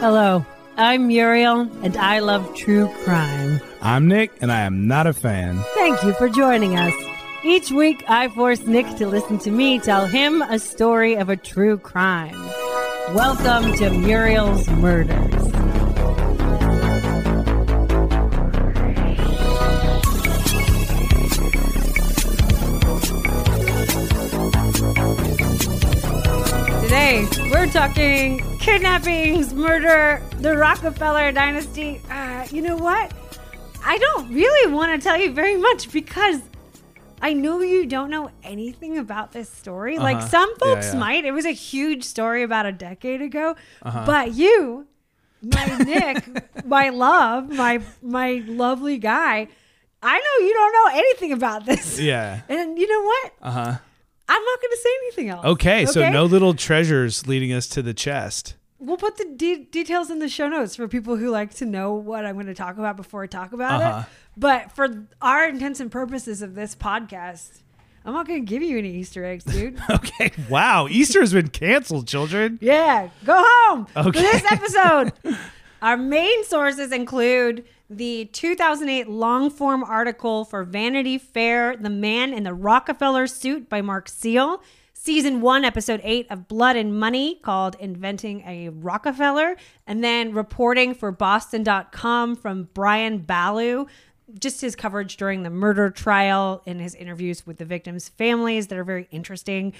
Hello, I'm Muriel, and I love true crime. I'm Nick, and I am not a fan. Thank you for joining us. Each week, I force Nick to listen to me tell him a story of a true crime. Welcome to Muriel's Murders. Today, we're talking kidnappings, murder, the Rockefeller dynasty. Uh, you know what? I don't really want to tell you very much because I know you don't know anything about this story. Like Uh-huh. some folks yeah. might. It was a huge story about a decade ago. But you, my Nick, my love, my my lovely guy, I know you don't know anything about this. Yeah. And you know what? Uh huh. I'm not going to say anything else. Okay, so no little treasures leading us to the chest. We'll put the de- details in the show notes for people who like to know what I'm going to talk about before I talk about Uh-huh. it. But for our intents and purposes of this podcast, I'm not going to give you any Easter eggs, dude. Okay. Wow. Easter has been canceled, children. yeah, go home. For Okay. this episode, our main sources include the 2008 long form article for Vanity Fair, The Man in the Rockefeller Suit by Mark Seal. Season one, episode eight of Blood and Money called Inventing a Rockefeller. And then reporting for Boston.com from Brian Ballou. Just his coverage during the murder trial and his interviews with the victims' families that are very interesting.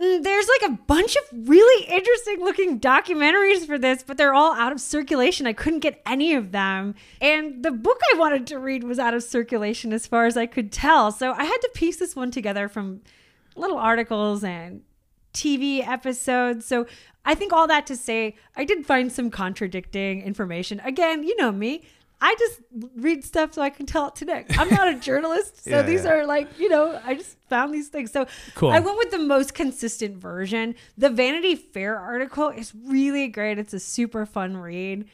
Mm, There's like a bunch of really interesting looking documentaries for this, but they're all out of circulation. I couldn't get any of them. And the book I wanted to read was out of circulation as far as I could tell. So I had to piece this one together from little articles and TV episodes. So I think all that to say, I did find some contradicting information. Again, you know me. I just read stuff so I can tell it to Nick. I'm not a journalist, so Yeah, these yeah. are like, you know, I just found these things. So Cool. I went with the most consistent version. The Vanity Fair article is really great. It's a super fun read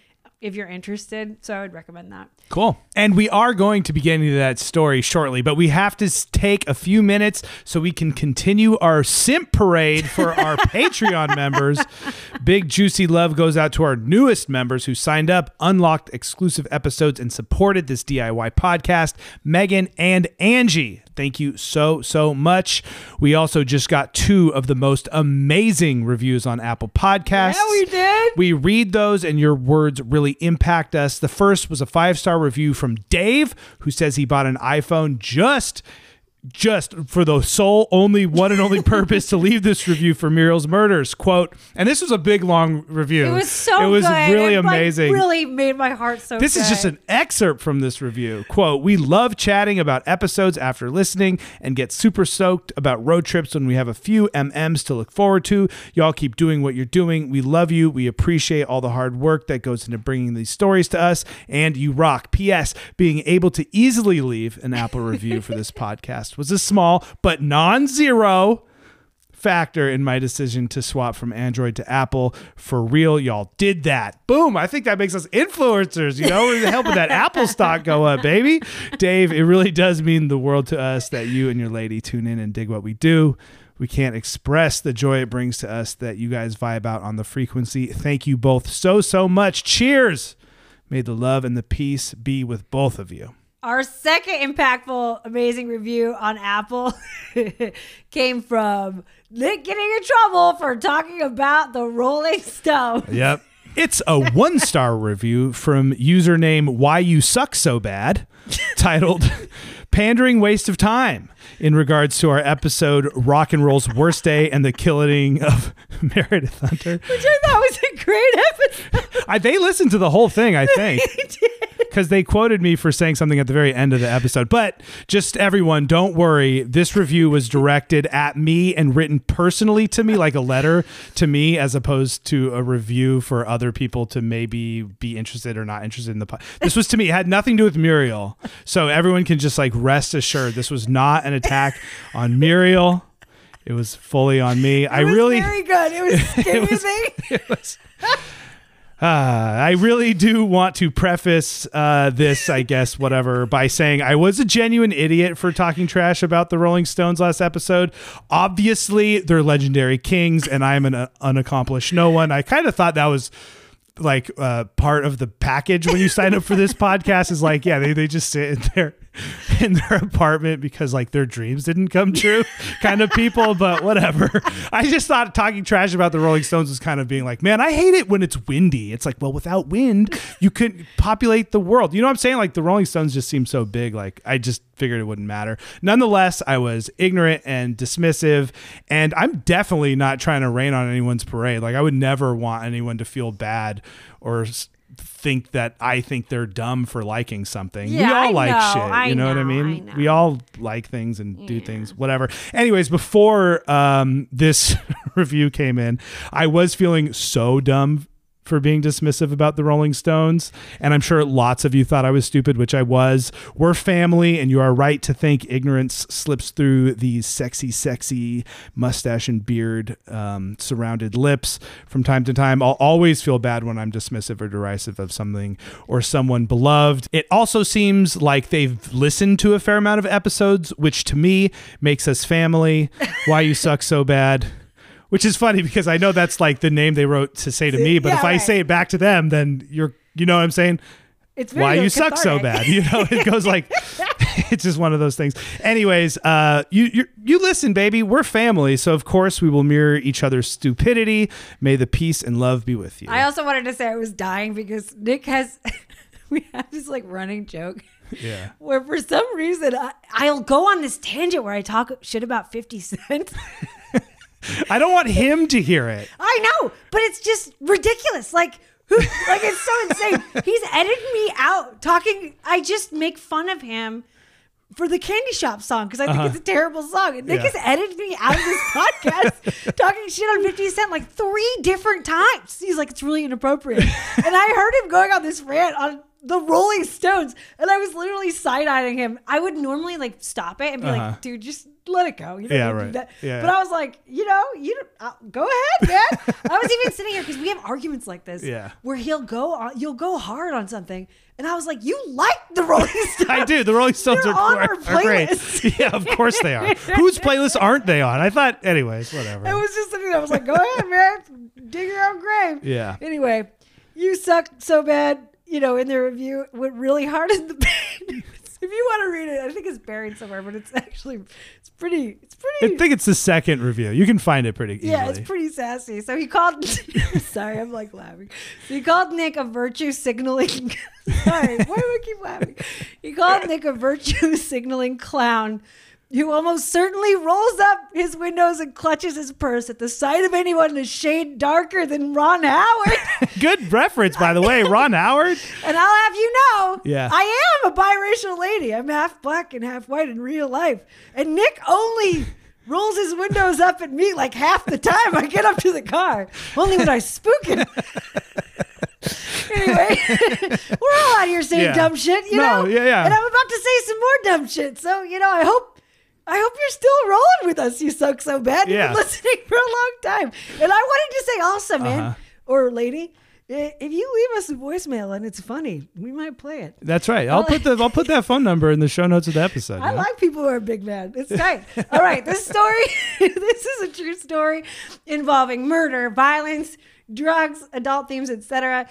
if you're interested. So I would recommend that. Cool. And we are going to be getting to that story shortly, but we have to take a few minutes so we can continue our simp parade for our Patreon members. Big juicy love goes out to our newest members who signed up, unlocked exclusive episodes, and supported this DIY podcast. Megan and Angie. Thank you so, so much. We also just got two of the most amazing reviews on Apple Podcasts. Yeah, we did. We read those, and your words really impact us. The first was a five star review from Dave, who says he bought an iPhone just. Just for the sole, only one and only purpose to leave this review for Muriel's Murders. Quote, and this was a big long review. It was so It was good. really It, like, amazing. really made my heart so This is just an excerpt from this review. Quote, we love chatting about episodes after listening and get super soaked about road trips when we have a few MMs to look forward to. Y'all keep doing what you're doing. We love you. We appreciate all the hard work that goes into bringing these stories to us and you rock. PS, being able to easily leave an Apple review for this podcast was a small but non-zero factor in my decision to swap from Android to Apple. For real, y'all did that. Boom. I think that makes us influencers. You know, helping that Apple stock go up, baby. Dave, it really does mean the world to us that you and your lady tune in and dig what we do. We can't express the joy it brings to us that you guys vibe out on the frequency. Thank you both so, so much. Cheers. May the love and the peace be with both of you. Our second impactful, amazing review on Apple came from Nick getting in trouble for talking about the Rolling Stones. Yep. It's a one star review from username Why You Suck So Bad, titled Pandering Waste of Time, in regards to our episode Rock and Roll's Worst Day and the Killing of Meredith Hunter. Which I thought was a great episode. I, they listened to the whole thing, I think. Because they quoted me for saying something at the very end of the episode. But just everyone, don't worry. This review was directed at me and written personally to me, like a letter to me, as opposed to a review for other people to maybe be interested or not interested in the. Po- this was to me. It had nothing to do with Muriel. So everyone can just like rest assured this was not an attack on Muriel. It was fully on me. I It was really. very good. It was scathing. It was- Uh, I really do want to preface uh, this, I guess, whatever, by saying I was a genuine idiot for talking trash about the Rolling Stones last episode. Obviously, they're legendary kings, and I'm an uh, unaccomplished no one. I kind of thought that was like uh, part of the package when you sign up for this podcast is like, yeah, they, they just sit in their in their apartment because like their dreams didn't come true, kind of people. But whatever. I just thought talking trash about the Rolling Stones was kind of being like, man, I hate it when it's windy. It's like, well, without wind, you couldn't populate the world. You know what I'm saying? Like the Rolling Stones just seem so big. Like I just figured it wouldn't matter. Nonetheless, I was ignorant and dismissive, and I'm definitely not trying to rain on anyone's parade. Like I would never want anyone to feel bad or think that I think they're dumb for liking something. we Yeah, all I like know, shit. I you know, what I mean? I know. We all like things and do things, whatever. Anyways, before um, this review came in, I was feeling so dumb for being dismissive about the Rolling Stones. And I'm sure lots of you thought I was stupid, which I was. We're family, and you are right to think ignorance slips through these sexy, sexy mustache and beard um, surrounded lips from time to time. I'll always feel bad when I'm dismissive or derisive of something or someone beloved. It also seems like they've listened to a fair amount of episodes, which to me makes us family. Why you suck so bad. Which is funny because I know that's like the name they wrote to say to me, but Yeah, if I say it back to them, then you're, you know what I'm saying? It's Why you suck so bad? You know, it goes like, it's just one of those things. Anyways, uh, you you you listen, baby. We're family, so of course we will mirror each other's stupidity. May the peace and love be with you. I also wanted to say I was dying because Nick has we have this like running joke yeah. where for some reason I, I'll go on this tangent where I talk shit about 50 Cent. I don't want him to hear it. I know, but it's just ridiculous. Like who like it's so insane. He's edited me out talking I just make fun of him for the Candy Shop song because I think it's a terrible song. And Nick Uh-huh. Yeah. has edited me out of this podcast talking shit on 50 Cent like three different times. He's like, it's really inappropriate. and I heard him going on this rant on the Rolling Stones, and I was literally side eyeing him. I would normally like stop it and be Uh-huh. like, dude, just let it go. You don't Yeah, to do right. that. Yeah. But I was like, you know, you don't- uh, go ahead, man. I was even sitting here because we have arguments like this, Yeah. where he'll go on, you'll go hard on something, and I was like, you like the Rolling Stones. I do. The Rolling Stones You're are, on our are great. playlist. Yeah, of course they are. Whose playlists aren't they on? I thought, anyways, whatever. It was just something. I was like, go ahead, man. Dig your own grave. Yeah. Anyway, you suck so bad, you know, in the review, went really hard in the pain. if you want to read it, I think it's buried somewhere, but it's actually, it's pretty, it's pretty. I think it's the second review. You can find it pretty easily. yeah, it's pretty sassy. So he called. sorry, I'm like laughing. So he called Nick a virtue signaling. sorry, why do I keep laughing? He called Nick a virtue signaling clown who almost certainly rolls up his windows and clutches his purse at the sight of anyone in a shade darker than Ron Howard. Good reference, by the way. Ron Howard. and I'll have you know, Yeah. I am a biracial lady. I'm half black and half white in real life. And Nick only rolls his windows up at me like half the time I get up to the car. Only when I spook him. anyway, we're all out here saying Yeah. dumb shit, you No, know? yeah, yeah. And I'm about to say some more dumb shit. So, you know, I hope I hope you're still rolling with us, you suck so bad. You've been listening for a long time. And I wanted to say also, man, Uh-huh. or lady, if you leave us a voicemail and it's funny, we might play it. That's right. I'll put the I'll put that phone number in the show notes of the episode. I yeah? like people who are big mad. It's tight. All right, this story, this is a true story involving murder, violence, drugs, adult themes, etc.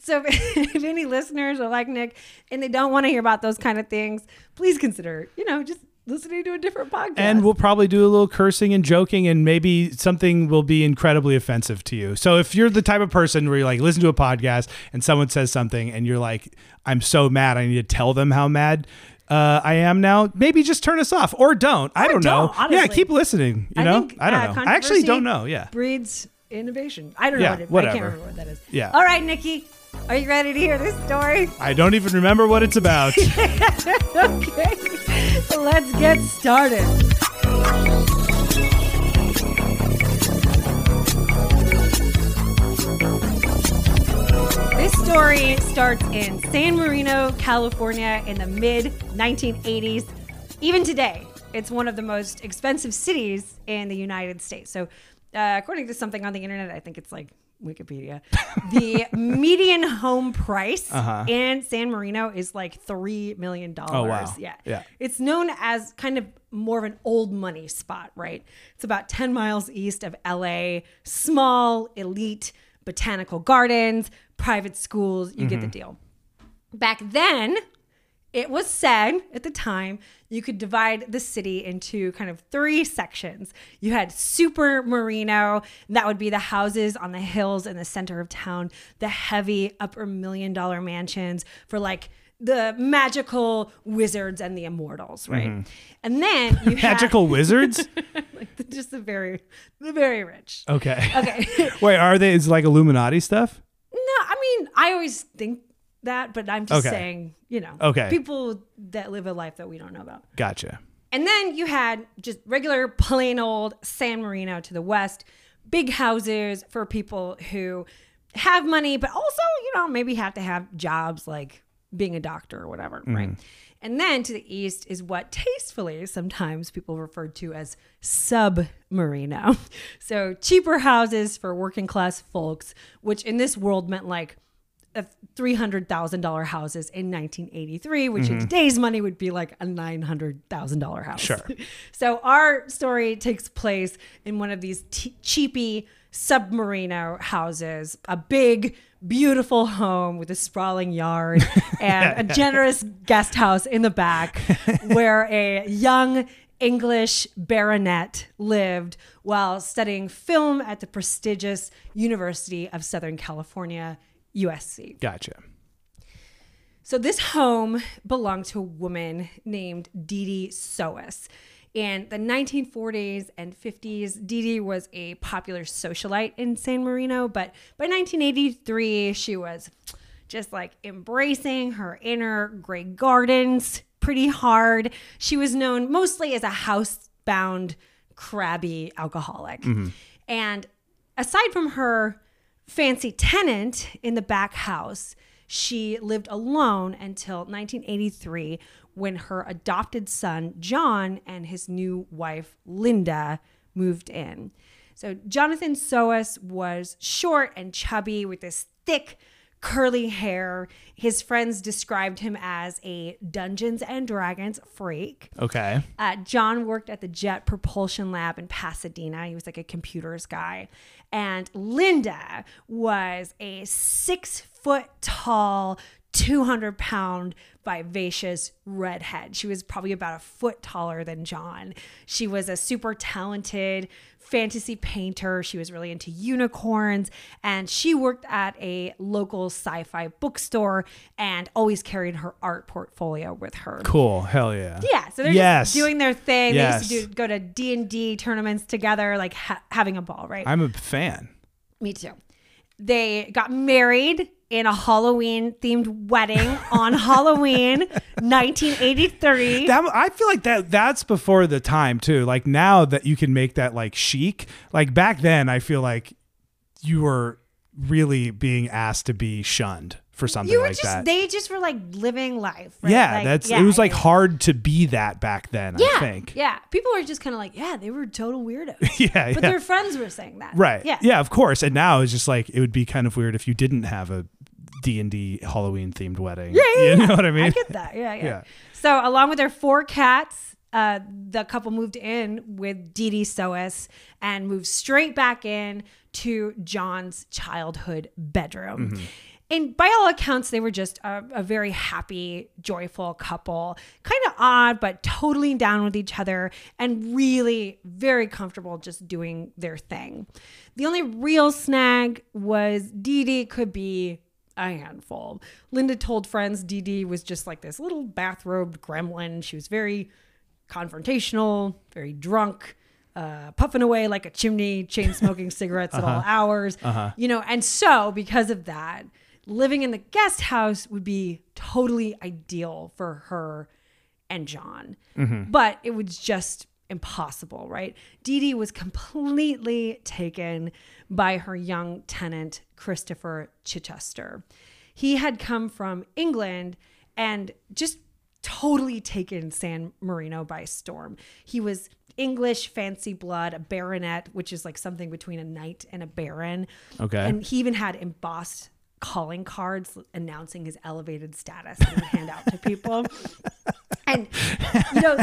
So if, if any listeners are like Nick and they don't want to hear about those kind of things, please consider, you know, just listening to a different podcast. And we'll probably do a little cursing and joking, and maybe something will be incredibly offensive to you. So if you're the type of person where you like listen to a podcast and someone says something, and you're like, "I'm so mad, I need to tell them how mad." Uh, I am now. Maybe just turn us off or don't. I Or don't know. don't, honestly. Yeah, keep listening. You I know, think, I don't uh, know. I actually don't know. Yeah. breeds innovation. I don't Yeah, know what it, I whatever. can't remember what that is. Yeah. All right, Nikki, are you ready to hear this story? I don't even remember what it's about. okay, so let's get started. This story starts in San Marino, California in the mid 1980s. Even today, it's one of the most expensive cities in the United States. So, uh, according to something on the internet, I think it's like Wikipedia, the median home price Uh-huh. in San Marino is like $3 million. Oh, wow. Yeah. Yeah. It's known as kind of more of an old money spot, right? It's about 10 miles east of LA, small, elite, botanical gardens, private schools. You get the deal. Back then, it was said at the time you could divide the city into kind of three sections. You had Super Marino, that would be the houses on the hills in the center of town, the heavy upper million dollar mansions for like the magical wizards and the immortals, right? Mm-hmm. And then you had Magical wizards? like just the very the very rich. Okay. Okay. Wait, are they? Is like Illuminati stuff? No, I mean, I always think that, but I'm just Okay. saying, you know, Okay. people that live a life that we don't know about. Gotcha. And then you had just regular, plain old San Marino to the west, big houses for people who have money, but also, you know, maybe have to have jobs like being a doctor or whatever, mm-hmm. right? And then to the east is what tastefully sometimes people refer to as submarino. So cheaper houses for working class folks, which in this world meant like $300,000 houses in 1983, which in mm-hmm. today's money would be like a $900,000 house. Sure. So our story takes place in one of these t- cheapy submarino houses, a big, beautiful home with a sprawling yard and a generous guest house in the back where a young English baronet lived while studying film at the prestigious University of Southern California, USC. Gotcha. So this home belonged to a woman named Dee Dee Sohus. In the 1940s and 50s, Dee Dee was a popular socialite in San Marino, but by 1983, she was just like embracing her inner Grey Gardens pretty hard. She was known mostly as a housebound, crabby alcoholic. Mm-hmm. And aside from her fancy tenant in the back house, she lived alone until 1983 when her adopted son, John, and his new wife, Linda, moved in. So Jonathan Sohus was short and chubby with this thick, curly hair. His friends described him as a Dungeons and Dragons freak. Okay. Uh, John worked at the Jet Propulsion Lab in Pasadena. He was like a computers guy. And Linda was a six foot tall, 200 pound, vivacious redhead. She was probably about a foot taller than John. She was a super talented fantasy painter. She was really into unicorns. And she worked at a local sci fi bookstore and always carried her art portfolio with her. Cool. Hell yeah. Yeah, so they're Yes. just doing their thing. Yes. They used to do, go to D and D tournaments together, like ha- having a ball, right? I'm a fan. Me too. They got married in a Halloween themed wedding on Halloween, 1983. That I feel like that that's before the time too. Like now that you can make that like chic. Like back then, I feel like you were really being asked to be shunned for something you were like just that. they just were like living life. Right? yeah, Like, that's yeah, it was like hard to be that back then. Yeah, I think. yeah. People were just kind of like, yeah, they were total weirdos. Yeah, But yeah. their friends were saying that. Right. Yeah. Yeah, of course. And now it's just like it would be kind of weird if you didn't have a D and D Halloween themed wedding. Yeah, yeah, You yeah. know what I mean? I get that. Yeah, yeah. Yeah. So, along with their four cats, uh, the couple moved in with Dee Dee Sohus and moved straight back in to John's childhood bedroom. Mm-hmm. And by all accounts, they were just a, a very happy, joyful couple. Kind of odd, but totally down with each other and really very comfortable just doing their thing. The only real snag was Dee Dee could be a handful. Linda told friends Dee Dee was just like this little bathrobed gremlin. She was very confrontational, very drunk, uh, puffing away like a chimney, chain smoking cigarettes at all uh-huh. hours. Uh-huh. You know, and so because of that, living in the guest house would be totally ideal for her and John. Mm-hmm. But it was just impossible, right? Dee Dee was completely taken by her young tenant, Christopher Chichester. He had come from England and just totally taken San Marino by storm. He was English fancy blood, a baronet, which is like something between a knight and a baron. Okay. And he even had embossed calling cards announcing his elevated status would hand out to people. and you know,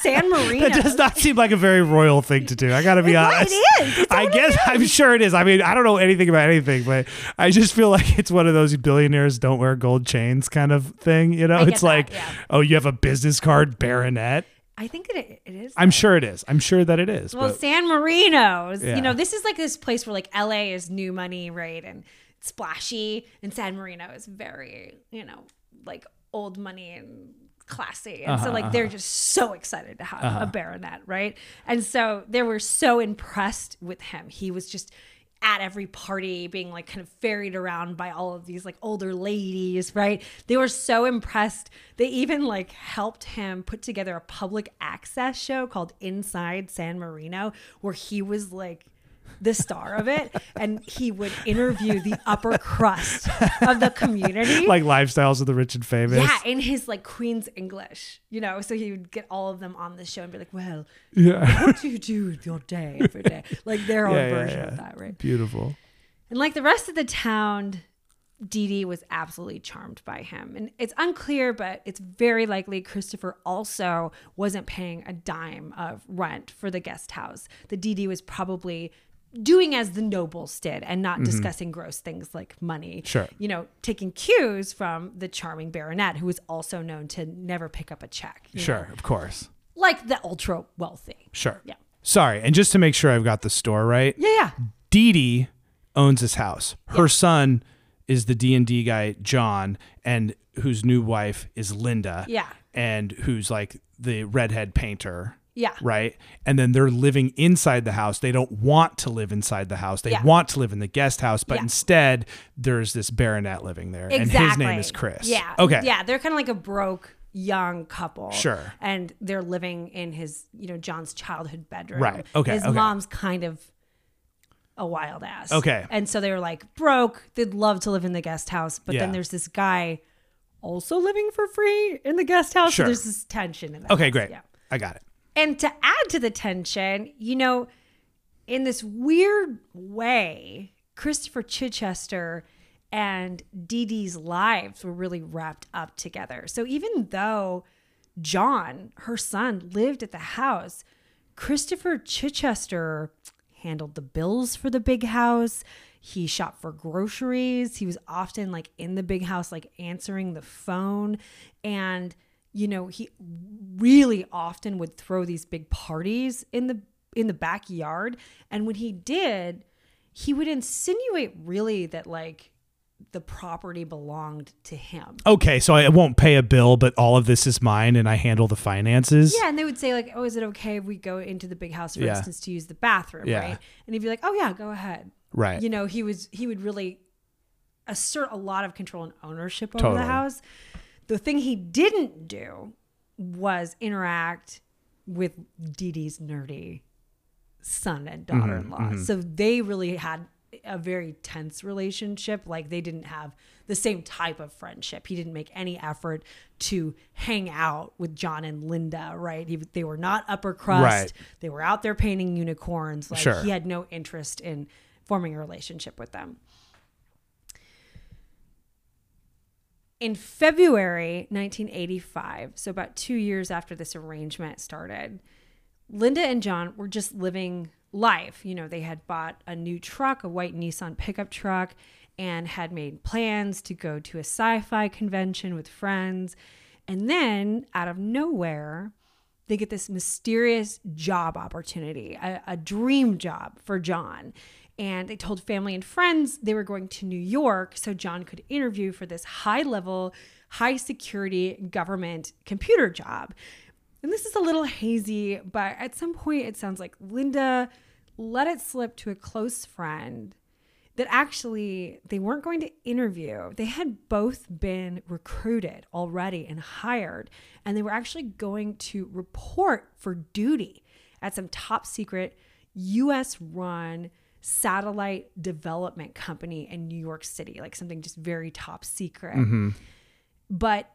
San Marino. That does not seem like a very royal thing to do. I got to be honest. it is. It's I guess I'm sure it is. I mean, I don't know anything about anything, but I just feel like it's one of those billionaires don't wear gold chains kind of thing. You know, it's that, like, yeah. oh, you have a business card, baronet. I think that it, it is. I'm sure it is. I'm sure that it is. Well, but San Marino's, Yeah. you know, this is like this place where like LA is new money, right? And splashy, and San Marino is very, you know, like old money and classy. And so, Uh-huh, like, they're just so excited to have a baronet, right? And so they were so impressed with him. He was just at every party being like kind of ferried around by all of these like older ladies right they were so impressed they even like helped him put together a public access show called inside san marino where he was like the star of it and he would interview the upper crust of the community like lifestyles of the rich and famous. yeah in his like queen's english you know so he would get all of them on the show and be like well Yeah. what do you do with your day every day like their own Yeah, yeah, version yeah. of that right Beautiful. and like the rest of the town, Dee Dee was absolutely charmed by him. And it's unclear, but it's very likely Christopher also wasn't paying a dime of rent for the guest house. The Dee Dee was probably doing as the nobles did and not discussing gross things like money. Mm-hmm. Sure. You know, taking cues from the charming baronet, who was also known to never pick up a check. you know, Sure. Of course. like the ultra wealthy. Sure. Yeah. Sorry. And just to make sure I've got the store right, Yeah, yeah. Dee Dee owns this house. Her son is the D and D guy John, and whose new wife is Linda. Yeah. and who's like the redhead painter. Yeah. Right. And then they're living inside the house. They don't want to live inside the house. They Yeah. want to live in the guest house, but Yeah. instead there's this baronet living there. Exactly. And his name is Chris. Yeah. Okay. Yeah, they're kind of like a broke young couple. Sure. And they're living in his, you know, John's childhood bedroom. Right. Okay, His okay. mom's kind of a wild ass. Okay. And so they were like broke. They'd love to live in the guest house, but then there's this guy also living for free in the guest house. Sure. So there's this tension in that. Okay, house. great. Yeah. I got it. And to add to the tension, you know, in this weird way, Christopher Chichester and Dee Dee's lives were really wrapped up together. So even though John, her son, lived at the house, Christopher Chichester handled the bills for the big house. He shopped for groceries. He was often like in the big house, like answering the phone. And, you know, he really often would throw these big parties in the in the backyard. And when he did, he would insinuate really that like the property belonged to him. Okay, so I won't pay a bill, but all of this is mine and I handle the finances. Yeah, and they would say like, "Oh, is it okay if we go into the big house, for Yeah. instance, to use the bathroom?" Yeah. Right? And he'd be like, "Oh yeah, go ahead." Right. You know, he was he would really assert a lot of control and ownership over Totally. the house. The thing he didn't do was interact with Dee Dee's nerdy son and Mm-hmm, daughter-in-law. So they really had a very tense relationship. Like they didn't have the same type of friendship. He didn't make any effort to hang out with John and Linda, right? He, they were not upper crust. Right. They were out there painting unicorns. Like Sure. he had no interest in forming a relationship with them. In February 1985, so about two years after this arrangement started, Linda and John were just living life. You know, they had bought a new truck, a white Nissan pickup truck, and had made plans to go to a sci fi convention with friends. And then, out of nowhere, they get this mysterious job opportunity, a, a dream job for John. And they told family and friends they were going to New York so John could interview for this high level, high security government computer job. And this is a little hazy, but at some point it sounds like Linda let it slip to a close friend that actually they weren't going to interview. They had both been recruited already and hired, and they were actually going to report for duty at some top secret US run satellite development company in New York City, like something just very top secret. Mm-hmm. But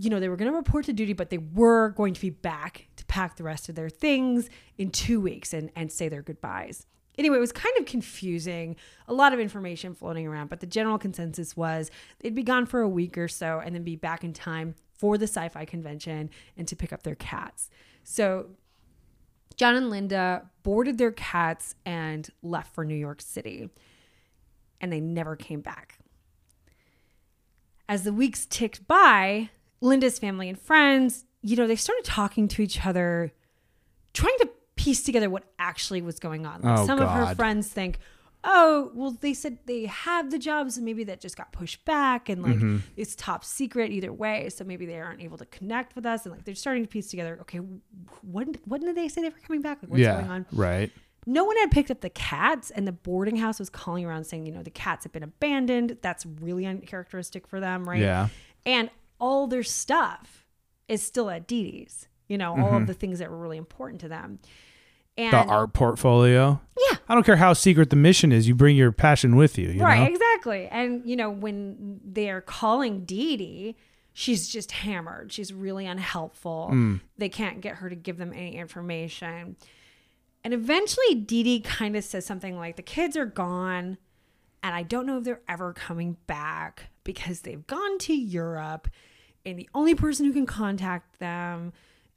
you know, they were going to report to duty, but they were going to be back to pack the rest of their things in two weeks and, and say their goodbyes. Anyway, it was kind of confusing, a lot of information floating around, but the general consensus was they'd be gone for a week or so and then be back in time for the sci fi convention and to pick up their cats. So John and Linda boarded their cats and left for New York City. And they never came back. As the weeks ticked by, Linda's family and friends, you know, they started talking to each other, trying to piece together what actually was going on. Like Oh, some of her friends think, oh, well, they said they have the jobs and maybe that just got pushed back and like Mm-hmm. it's top secret either way. So maybe they aren't able to connect with us. And like they're starting to piece together, okay, when, when did they say they were coming back? Like what's yeah. going on? Right. No one had picked up the cats, and the boarding house was calling around saying, you know, the cats have been abandoned. That's really uncharacteristic for them, right? Yeah. And all their stuff is still at Dee Dee's, you know, all of the things that were really important to them. And. The art portfolio. yeah, I don't care how secret the mission is. You bring your passion with you. you right, know? exactly. And, you know, when they're calling Dee Dee, she's just hammered. She's really unhelpful. Mm. They can't get her to give them any information. And eventually, Dee Dee kind of says something like, The kids are gone, and I don't know if they're ever coming back because they've gone to Europe, and the only person who can contact them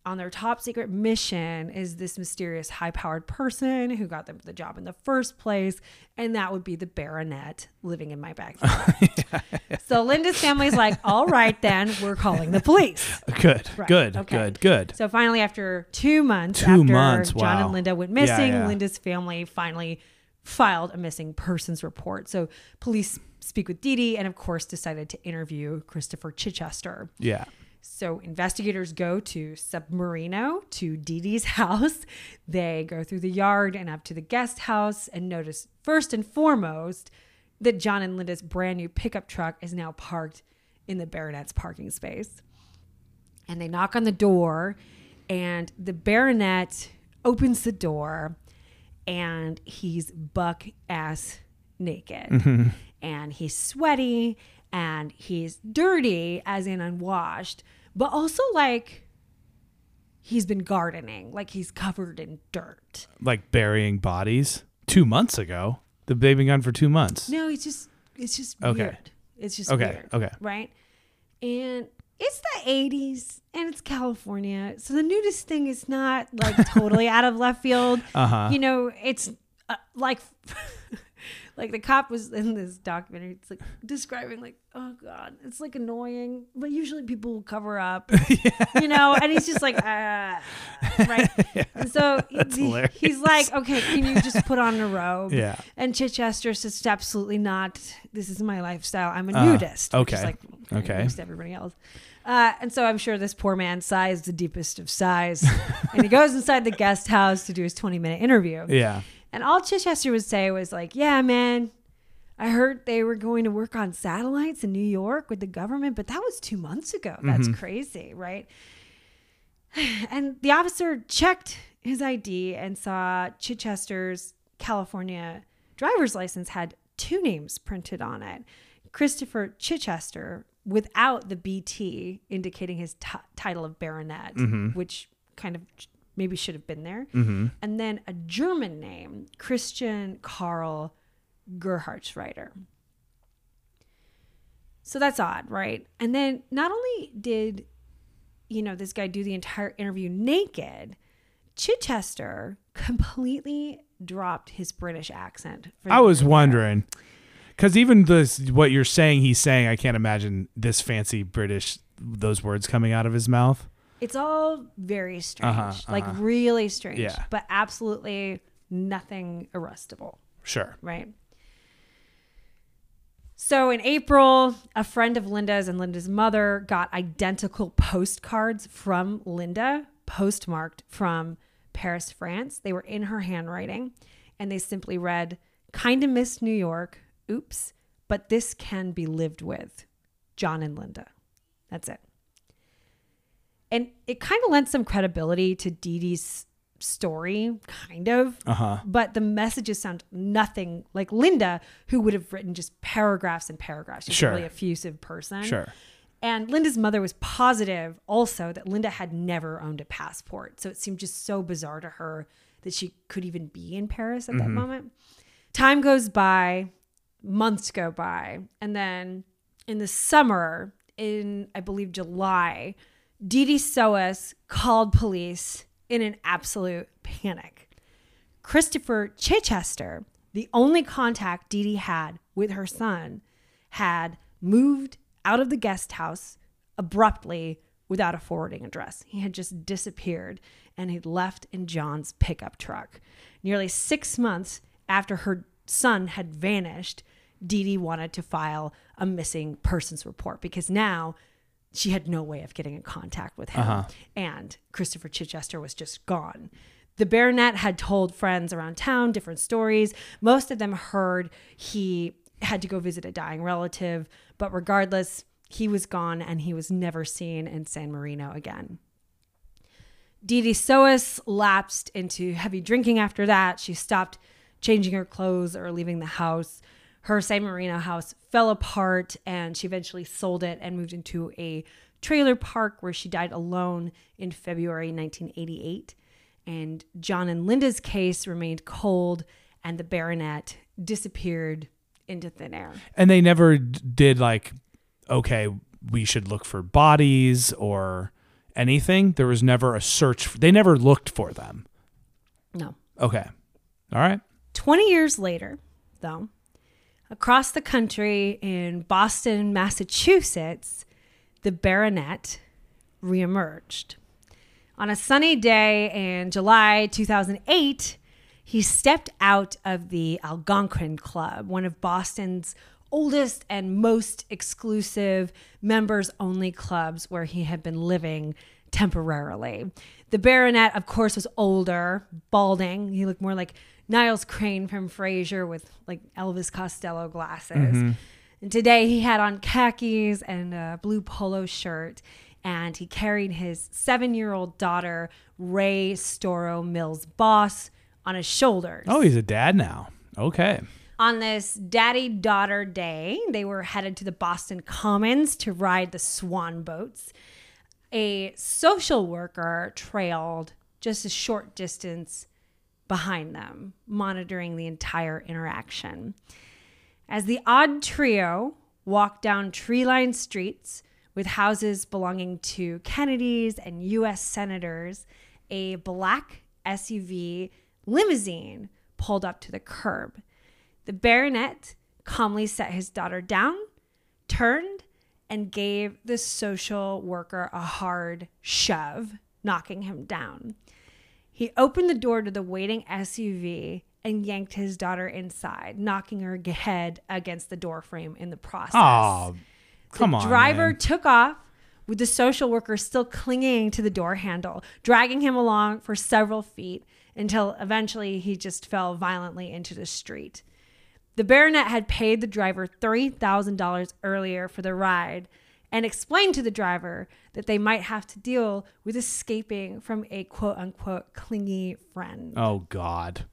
on their top secret mission is this mysterious high powered person who got them the job in the first place, and that would be the baronet living in my backyard. So Linda's family's like, All right, then we're calling the police. Good. Right, Good. okay. Good. Good. So finally, after two months, Two after months, John wow. and Linda went Yeah, missing, yeah. Linda's family finally filed a missing persons report. So police speak with Dee Dee and, of course, decided to interview Christopher Chichester. Yeah. So investigators go to Submarino to Dee Dee's house. They go through the yard and up to the guest house and notice first and foremost that John and Linda's brand new pickup truck is now parked in the baronet's parking space. And they knock on the door and the baronet opens the door and he's buck ass naked mm-hmm. and he's sweaty and he's dirty as in unwashed but also like he's been gardening like he's covered in dirt Like burying bodies. Two months ago. The they've been gone for two months. no it's just it's just Okay. weird it's just Okay, weird okay. right and it's the 80s and it's california so the nudist thing is not like totally out of left field Uh-huh. you know it's uh, like like the cop was in this documentary it's like describing like oh god it's like annoying but usually people will cover up you know and he's just like uh right and so he- he's like okay can you just put on a robe Yeah. and chichester says absolutely not this is my lifestyle i'm a Uh, nudist okay. like Okay. most everybody else uh, and so I'm sure this poor man sighs the deepest of sighs, and he goes inside the guest house to do his 20 minute interview. Yeah. And all Chichester would say was like, "Yeah, man, I heard they were going to work on satellites in New York with the government, but that was two months ago. That's mm-hmm. crazy, right?" And the officer checked his ID and saw Chichester's California driver's license had two names printed on it: Christopher Chichester without the BT indicating his t- title of baronet, mm-hmm. which kind of maybe should have been there mm-hmm. and then a German name, Christian Karl Gerhartsreiter. So that's odd, right? And then not only did you know this guy do the entire interview naked, Chichester completely dropped his British accent. For I was interview. wondering. Because even this, what you're saying, he's saying, I can't imagine this fancy British, those words coming out of his mouth. It's all very strange, Uh-huh, like uh-huh. really strange, Yeah. but absolutely nothing arrestable. Sure. right? So in April, a friend of Linda's and Linda's mother got identical postcards from Linda, postmarked from Paris, France. They were in her handwriting, and they simply read, Kinda miss New York. Oops, but this can be lived with. John and Linda. That's it. And it kind of lent some credibility to Dee Dee's story, kind of. Uh huh. But the messages sound nothing like Linda, who would have written just paragraphs and paragraphs. She's Sure. a really effusive person. Sure. And Linda's mother was positive also that Linda had never owned a passport. So it seemed just so bizarre to her that she could even be in Paris at that moment. Time goes by, months go by, and then in the summer, in, I believe, July, Dee Sohus called police in an absolute panic. Christopher Chichester, the only contact Dee had with her son, had moved out of the guest house abruptly without a forwarding address. He had just disappeared and he'd left in John's pickup truck. Nearly six months after her son had vanished, Dee wanted to file a missing persons report because now she had no way of getting in contact with him. Uh-huh. And Christopher Chichester was just gone. The baronet had told friends around town different stories. Most of them heard he had to go visit a dying relative, but regardless, he was gone and he was never seen in San Marino again. Didi Dee Sohus lapsed into heavy drinking after that. She stopped changing her clothes or leaving the house. Her San Marino house fell apart and she eventually sold it and moved into a trailer park where she died alone in February 1988. And John and Linda's case remained cold and the baronet disappeared into thin air. And they never did like, okay, we should look for bodies or anything. There was never a search. For, they never looked for them. No. Okay. All right. 20 years later, though, across the country in Boston, Massachusetts, the baronet reemerged. On a sunny day in July 2008, he stepped out of the Algonquin Club, one of Boston's oldest and most exclusive members only clubs where he had been living temporarily. The baronet, of course, was older, balding. He looked more like Niles Crane from Frasier with like Elvis Costello glasses. Mm-hmm. And today he had on khakis and a blue polo shirt, and he carried his seven year old daughter, Reigh Storrow Mills Boss, on his shoulders. Oh, he's a dad now. Okay. On this daddy daughter day, they were headed to the Boston Commons to ride the swan boats. A social worker trailed just a short distance behind them, monitoring the entire interaction. As the odd trio walked down tree lined streets with houses belonging to Kennedys and U.S. senators, a black SUV limousine pulled up to the curb. The baronet calmly set his daughter down, turned, and gave the social worker a hard shove, knocking him down. He opened the door to the waiting SUV and yanked his daughter inside, knocking her head against the door frame in the process. Oh, come on. the on. driver man. took off with the social worker still clinging to the door handle, dragging him along for several feet until eventually he just fell violently into the street. The baronet had paid the driver $30,000 earlier for the ride and explain to the driver that they might have to deal with escaping from a quote unquote clingy friend. Oh God.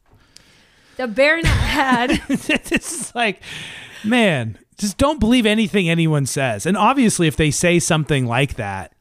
The baronet had this is like, man, just don't believe anything anyone says. And obviously, if they say something like that,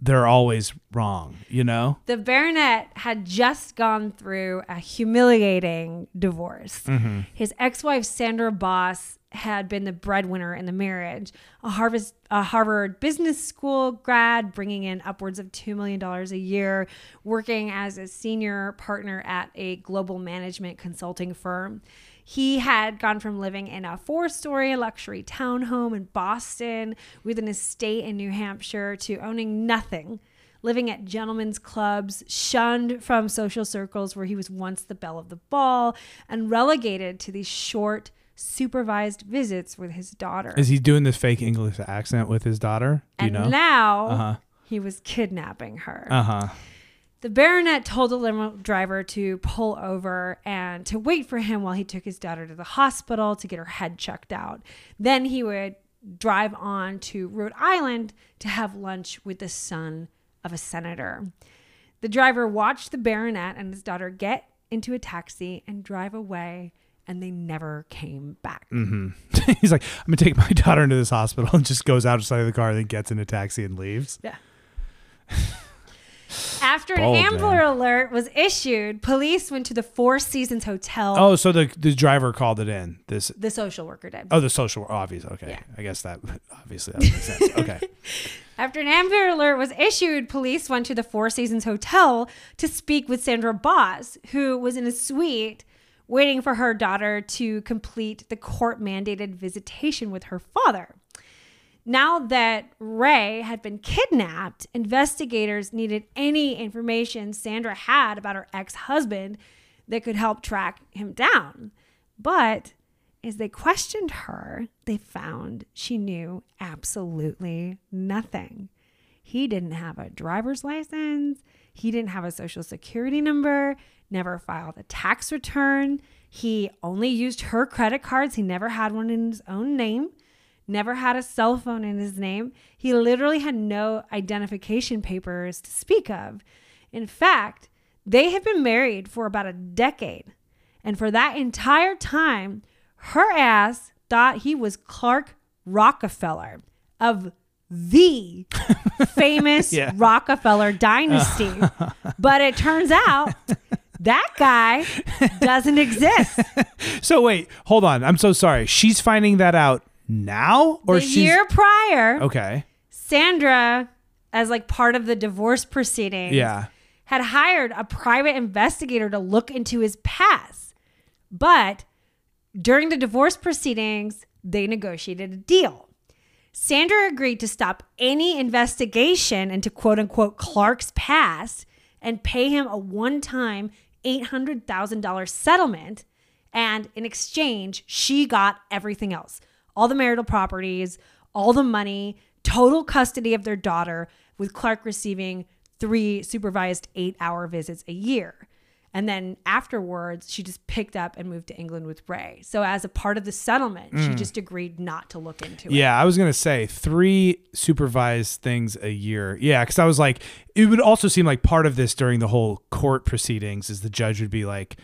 they're always wrong. You know. The baronet had just gone through a humiliating divorce. Mm-hmm. His ex wife, Sandra Boss, had been the breadwinner in the marriage, a, Harvard, a Harvard Business School grad, bringing in upwards of $2 million a year, working as a senior partner at a global management consulting firm. He had gone from living in a four story luxury townhome in Boston with an estate in New Hampshire to owning nothing, living at gentlemen's clubs, shunned from social circles where he was once the belle of the ball, and relegated to these short, supervised visits with his daughter. Is he doing this fake English accent with his daughter? Do you and know? now Uh-huh. he was kidnapping her. Uh huh. The baronet told the limo driver to pull over and to wait for him while he took his daughter to the hospital to get her head checked out. Then he would drive on to Rhode Island to have lunch with the son of a senator. The driver watched the baronet and his daughter get into a taxi and drive away, and they never came back. Mm-hmm. He's like, I'm gonna take my daughter into this hospital, and just goes outside of the car, and then gets in a taxi and leaves. Yeah. After an Bold, Amber man. Alert was issued, police went to the Four Seasons Hotel. Oh, so the the driver called it in. This The social worker did. oh the social worker. obvious. Okay, Yeah. I guess that obviously that makes sense. Okay. After an Amber Alert was issued, police went to the Four Seasons Hotel to speak with Sandra Boss, who was in a suite waiting for her daughter to complete the court mandated visitation with her father. Now that Reigh had been kidnapped, investigators needed any information Sandra had about her ex husband that could help track him down. But as they questioned her, they found she knew absolutely nothing. He didn't have a driver's license, he didn't have a social security number, never filed a tax return. He only used her credit cards, he never had one in his own name never had a cell phone in his name. He literally had no identification papers to speak of. In fact, they had been married for about a decade. And for that entire time, her ass thought he was Clark Rockefeller of the famous Yeah. Rockefeller dynasty. but it turns out that guy doesn't exist. So wait, hold on. I'm so sorry. She's finding that out now, or the she's year prior, okay? Sandra, as like part of the divorce proceedings, Yeah. had hired a private investigator to look into his past. But during the divorce proceedings, they negotiated a deal. Sandra agreed to stop any investigation into quote unquote Clark's past and pay him a one time $800,000 settlement. And in exchange, she got everything else all the marital properties, all the money, total custody of their daughter, with Clark receiving three supervised eight hour visits a year. And then afterwards, she just picked up and moved to England with Reigh. So, as a part of the settlement, she just agreed not to look into it. Yeah, I was gonna say three supervised things a year. Yeah, because I was like, it would also seem like part of this during the whole court proceedings is the judge would be like,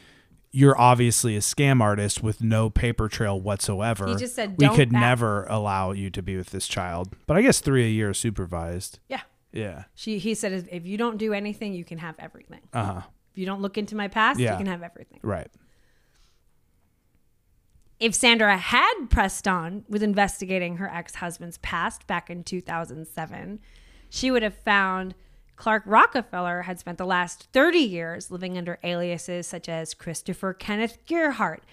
"You're obviously a scam artist with no paper trail whatsoever. He just said, we "Don't could act." never allow you to be with this child." But I guess three a year supervised. Yeah. Yeah. She, he said, if- if you don't do anything, you can have everything. Uh huh. If you don't look into my past, Yeah. you can have everything. Right. If Sandra had pressed on with investigating her ex husband's past back in 2007, she would have found Clark Rockefeller had spent the last 30 years living under aliases such as Christopher Kenneth Gerhardt,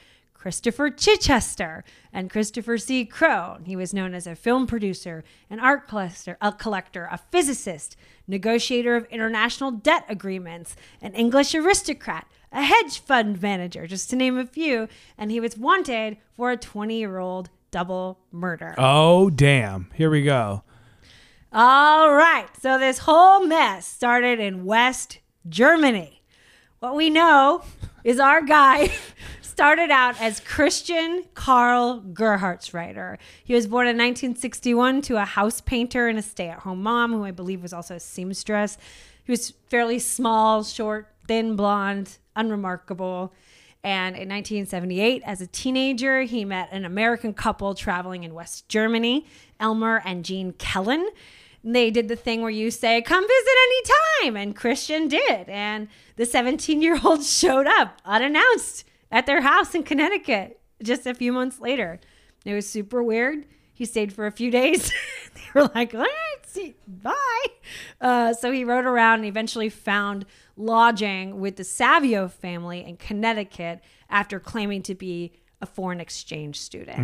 Christopher Chichester, and Christopher C. Crow. He was known as a film producer, an art collector, a collector, a physicist, negotiator of international debt agreements, an English aristocrat, a hedge fund manager, just to name a few. And he was wanted for a 20 year old double murder. Oh damn! Here we go. All right. So this whole mess started in West Germany. What we know is our guy started out as Christian Karl Gerhartsreiter. He was born in 1961 to a house painter and a stay-at-home mom who I believe was also a seamstress. He was fairly small, short, thin, blonde, unremarkable. And in 1978, as a teenager, he met an American couple traveling in West Germany, Elmer and Jean Kellen. They did the thing where you say, come visit anytime. And Christian did. And the 17 year old showed up unannounced at their house in Connecticut just a few months later. It was super weird. He stayed for a few days. they were like, all right, see, bye. Uh, so he rode around and eventually found lodging with the Savio family in Connecticut after claiming to be a foreign exchange student.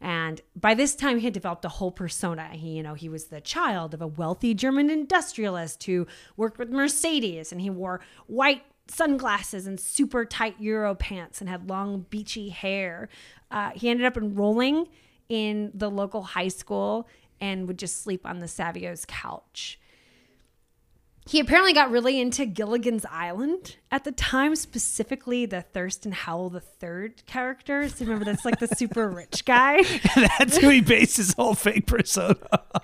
And by this time he had developed a whole persona. He, you know, he was the child of a wealthy German industrialist who worked with Mercedes and he wore white sunglasses and super tight Euro pants and had long beachy hair. Uh, he ended up enrolling in the local high school and would just sleep on the Savio's couch. He apparently got really into Gilligan's Island at the time, specifically the Thurston Howell III character. So remember, that's like the super rich guy. That's who he based his whole fake persona. on.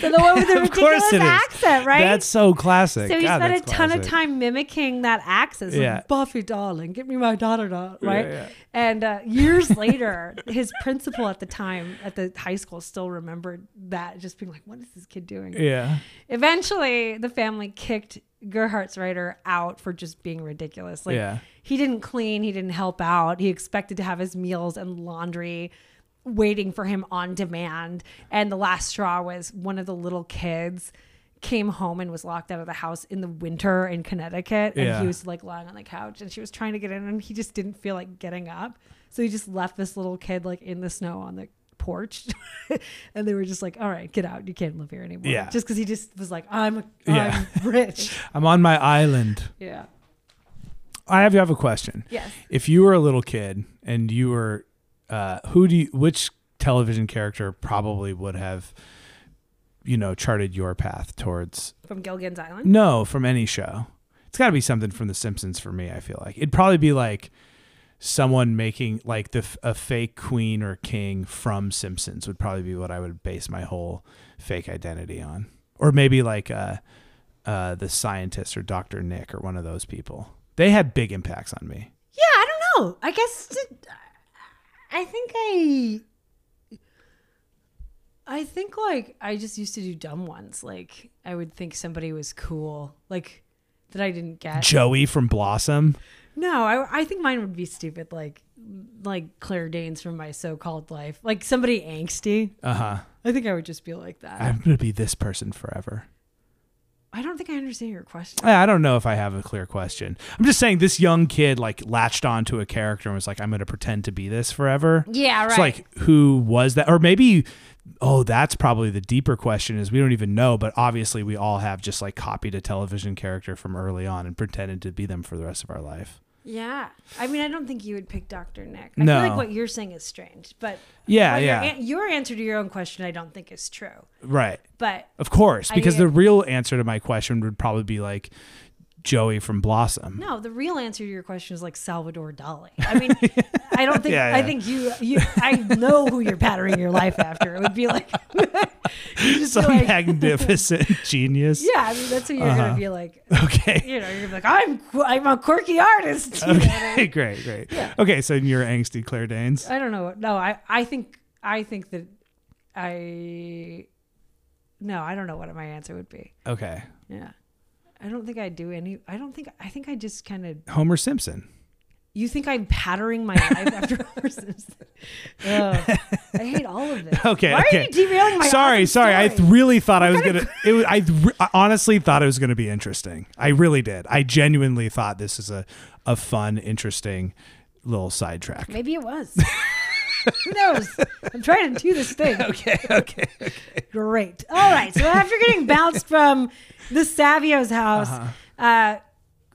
So the one with the ridiculous accent, right? That's so classic. so he God, spent a ton of time mimicking that accent. Yeah. Buffy, darling, get me my daughter, da-" right? yeah. And uh, years later, his principal at the time at the high school still remembered that, just being like, "What is this kid doing?" Yeah. Eventually, the family kicked Gerhartsreiter out for just being ridiculous. Like Yeah. he didn't clean, he didn't help out. He expected to have his meals and laundry waiting for him on demand. And the last straw was one of the little kids came home and was locked out of the house in the winter in Connecticut and Yeah. he was like lying on the couch and she was trying to get in and he just didn't feel like getting up. So he just left this little kid like in the snow on the porch and they were just like all right get out you can't live here anymore Yeah. just because he just was like i'm i'm rich I'm on my island. yeah I have you have a question. yes If you were a little kid and you were, uh, who do you, which television character probably would have, you know, charted your path towards? from gilligan's island No, from any show. It's got to be something from The Simpsons for me. I feel like it'd probably be like someone making like the a fake queen or king from Simpsons would probably be what I would base my whole fake identity on, or maybe like uh, uh, the scientist or Doctor Nick or one of those people. They had big impacts on me. Yeah, I don't know. I guess I think I I think like I just used to do dumb ones. Like I would think somebody was cool, like that I didn't get. Joey from Blossom. No, I I think mine would be stupid, like like Claire Danes from my so-called life, like somebody angsty. Uh huh. I think I would just be like that. I'm gonna be this person forever. I don't think I understand your question. I I don't know if I have a clear question. I'm just saying this young kid like latched onto a character and was like, I'm gonna pretend to be this forever. Yeah, right. So like who was that? Or maybe oh, that's probably the deeper question is we don't even know, but obviously we all have just like copied a television character from early on and pretended to be them for the rest of our life. Yeah, I mean, I don't think you would pick Doctor Nick. I No. feel like what you're saying is strange, but Yeah, your yeah. an- your answer to your own question, I don't think is true. Right. But Of course. I- Because the real answer to my question would probably be like Joey from Blossom. No, the real answer to your question is like Salvador Dali. I mean, I don't think Yeah, I think you you I know who you're patterning your life after. It would be like Some like, magnificent genius. yeah. I mean, that's who you're Uh-huh. gonna be like. Okay. You know, you're gonna be like, I'm I'm a quirky artist. you know? Okay, great, great. Yeah. Okay, so you're angsty Claire Danes. I don't know. No, I I think I think that I no, I don't know what my answer would be. Okay. Yeah. I don't think I do any. I don't think. I think I just kind of Homer Simpson. You think I'm pattering my life after Homer Simpson? Ugh. I hate all of this. Okay, Why okay. are you derailing my sorry, sorry. I th- really thought I was gonna. It was, I, re- I honestly thought it was gonna be interesting. I really did. I genuinely thought this is a a fun, interesting little sidetrack. Maybe it was. Who knows? I'm trying to do this thing. Okay, okay. Great. All right. So after getting bounced from the Savio's house, Uh-huh. uh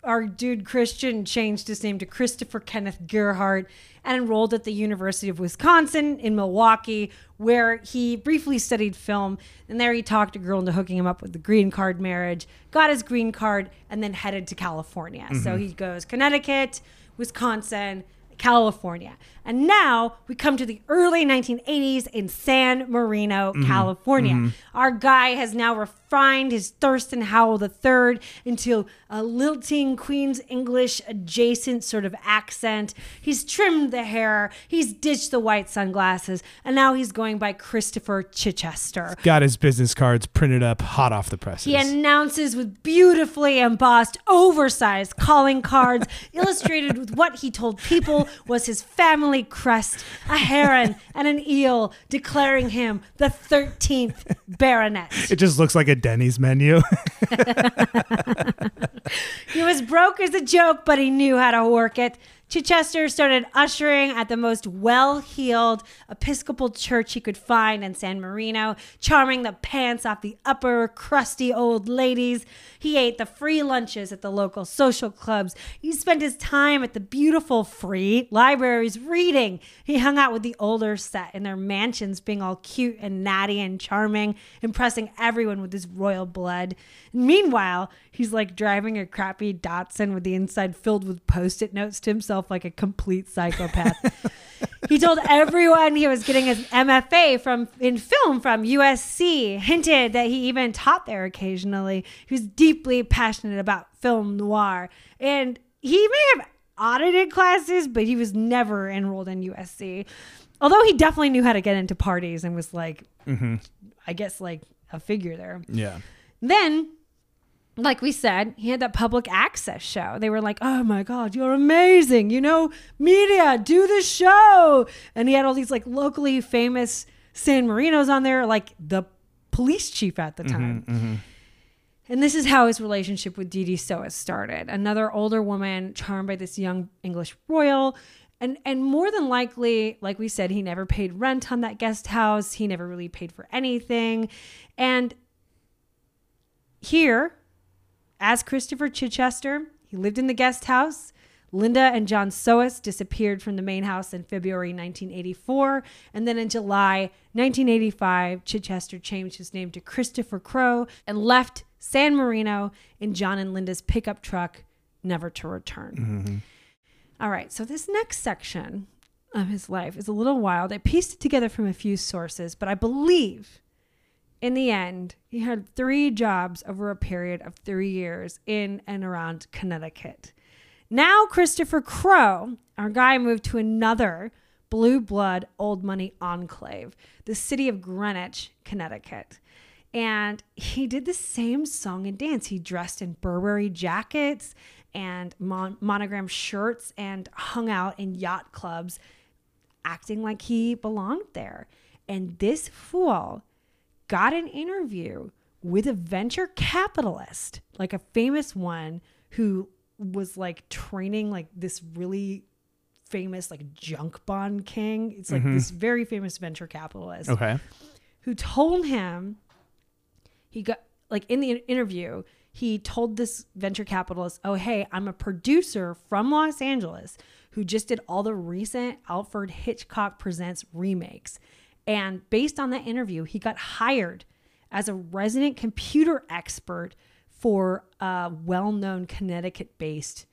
our dude Christian changed his name to Christopher Kenneth Gerhardt and enrolled at the University of Wisconsin in Milwaukee, where he briefly studied film. And there he talked a girl into hooking him up with the green card marriage, got his green card, and then headed to California. So he goes Connecticut, Wisconsin, California. And now we come to the early 1980s in San Marino, mm-hmm. California. Mm-hmm. Our guy has now refined his Thurston Howell III into a lilting Queen's English adjacent sort of accent. He's trimmed the hair, he's ditched the white sunglasses, and now he's going by Christopher Chichester. Got his business cards printed up, hot off the presses. He announces with beautifully embossed, oversized calling cards, illustrated with what he told people was his family crest a heron and an eel, declaring him the 13th baronet. it just looks like a Denny's menu. He was broke as a joke, but he knew how to work it. Chichester started ushering at the most well heeled Episcopal church he could find in San Marino, charming the pants off the upper, crusty old ladies. He ate the free lunches at the local social clubs. He spent his time at the beautiful free libraries reading. He hung out with the older set in their mansions, being all cute and natty and charming, impressing everyone with his royal blood. Meanwhile, he's like driving a crappy Datsun with the inside filled with post it notes to himself like a complete psychopath. he told everyone he was getting his MFA from in film from USC, hinted that he even taught there occasionally. He was deeply passionate about film noir. And he may have audited classes, but he was never enrolled in USC. Although he definitely knew how to get into parties and was like, mm-hmm. I guess, like a figure there. yeah. Then like we said, he had that public access show. They were like, "Oh my god, you're amazing! You know, media, do the show." And he had all these like locally famous San Marinos on there, like the police chief at the mm-hmm, time. Mm-hmm. And this is how his relationship with Dee Sohus started. Another older woman charmed by this young English royal. And, and more than likely, like we said, he never paid rent on that guest house. He never really paid for anything. And here, as Christopher Chichester, he lived in the guest house. Linda and John Sohus disappeared from the main house in February 1984. And then in July 1985, Chichester changed his name to Christopher Crow and left San Marino in John and Linda's pickup truck, never to return. Mm-hmm. All right, so this next section of his life is a little wild. I pieced it together from a few sources, but I believe in the end, he had three jobs over a period of three years in and around Connecticut. Now, Christopher Crow, our guy, moved to another blue blood old money enclave, the city of Greenwich, Connecticut. And he did the same song and dance. He dressed in Burberry jackets and mon- monogram shirts and hung out in yacht clubs, acting like he belonged there. And this fool got an interview with a venture capitalist, like a famous one who was like training like this really famous like junk bond king. It's like this mm-hmm. very famous venture capitalist Okay. who told him he got like in the interview he told this venture capitalist oh hey i'm a producer from los angeles who just did all the recent alfred hitchcock presents remakes and based on that interview he got hired as a resident computer expert for a well-known connecticut-based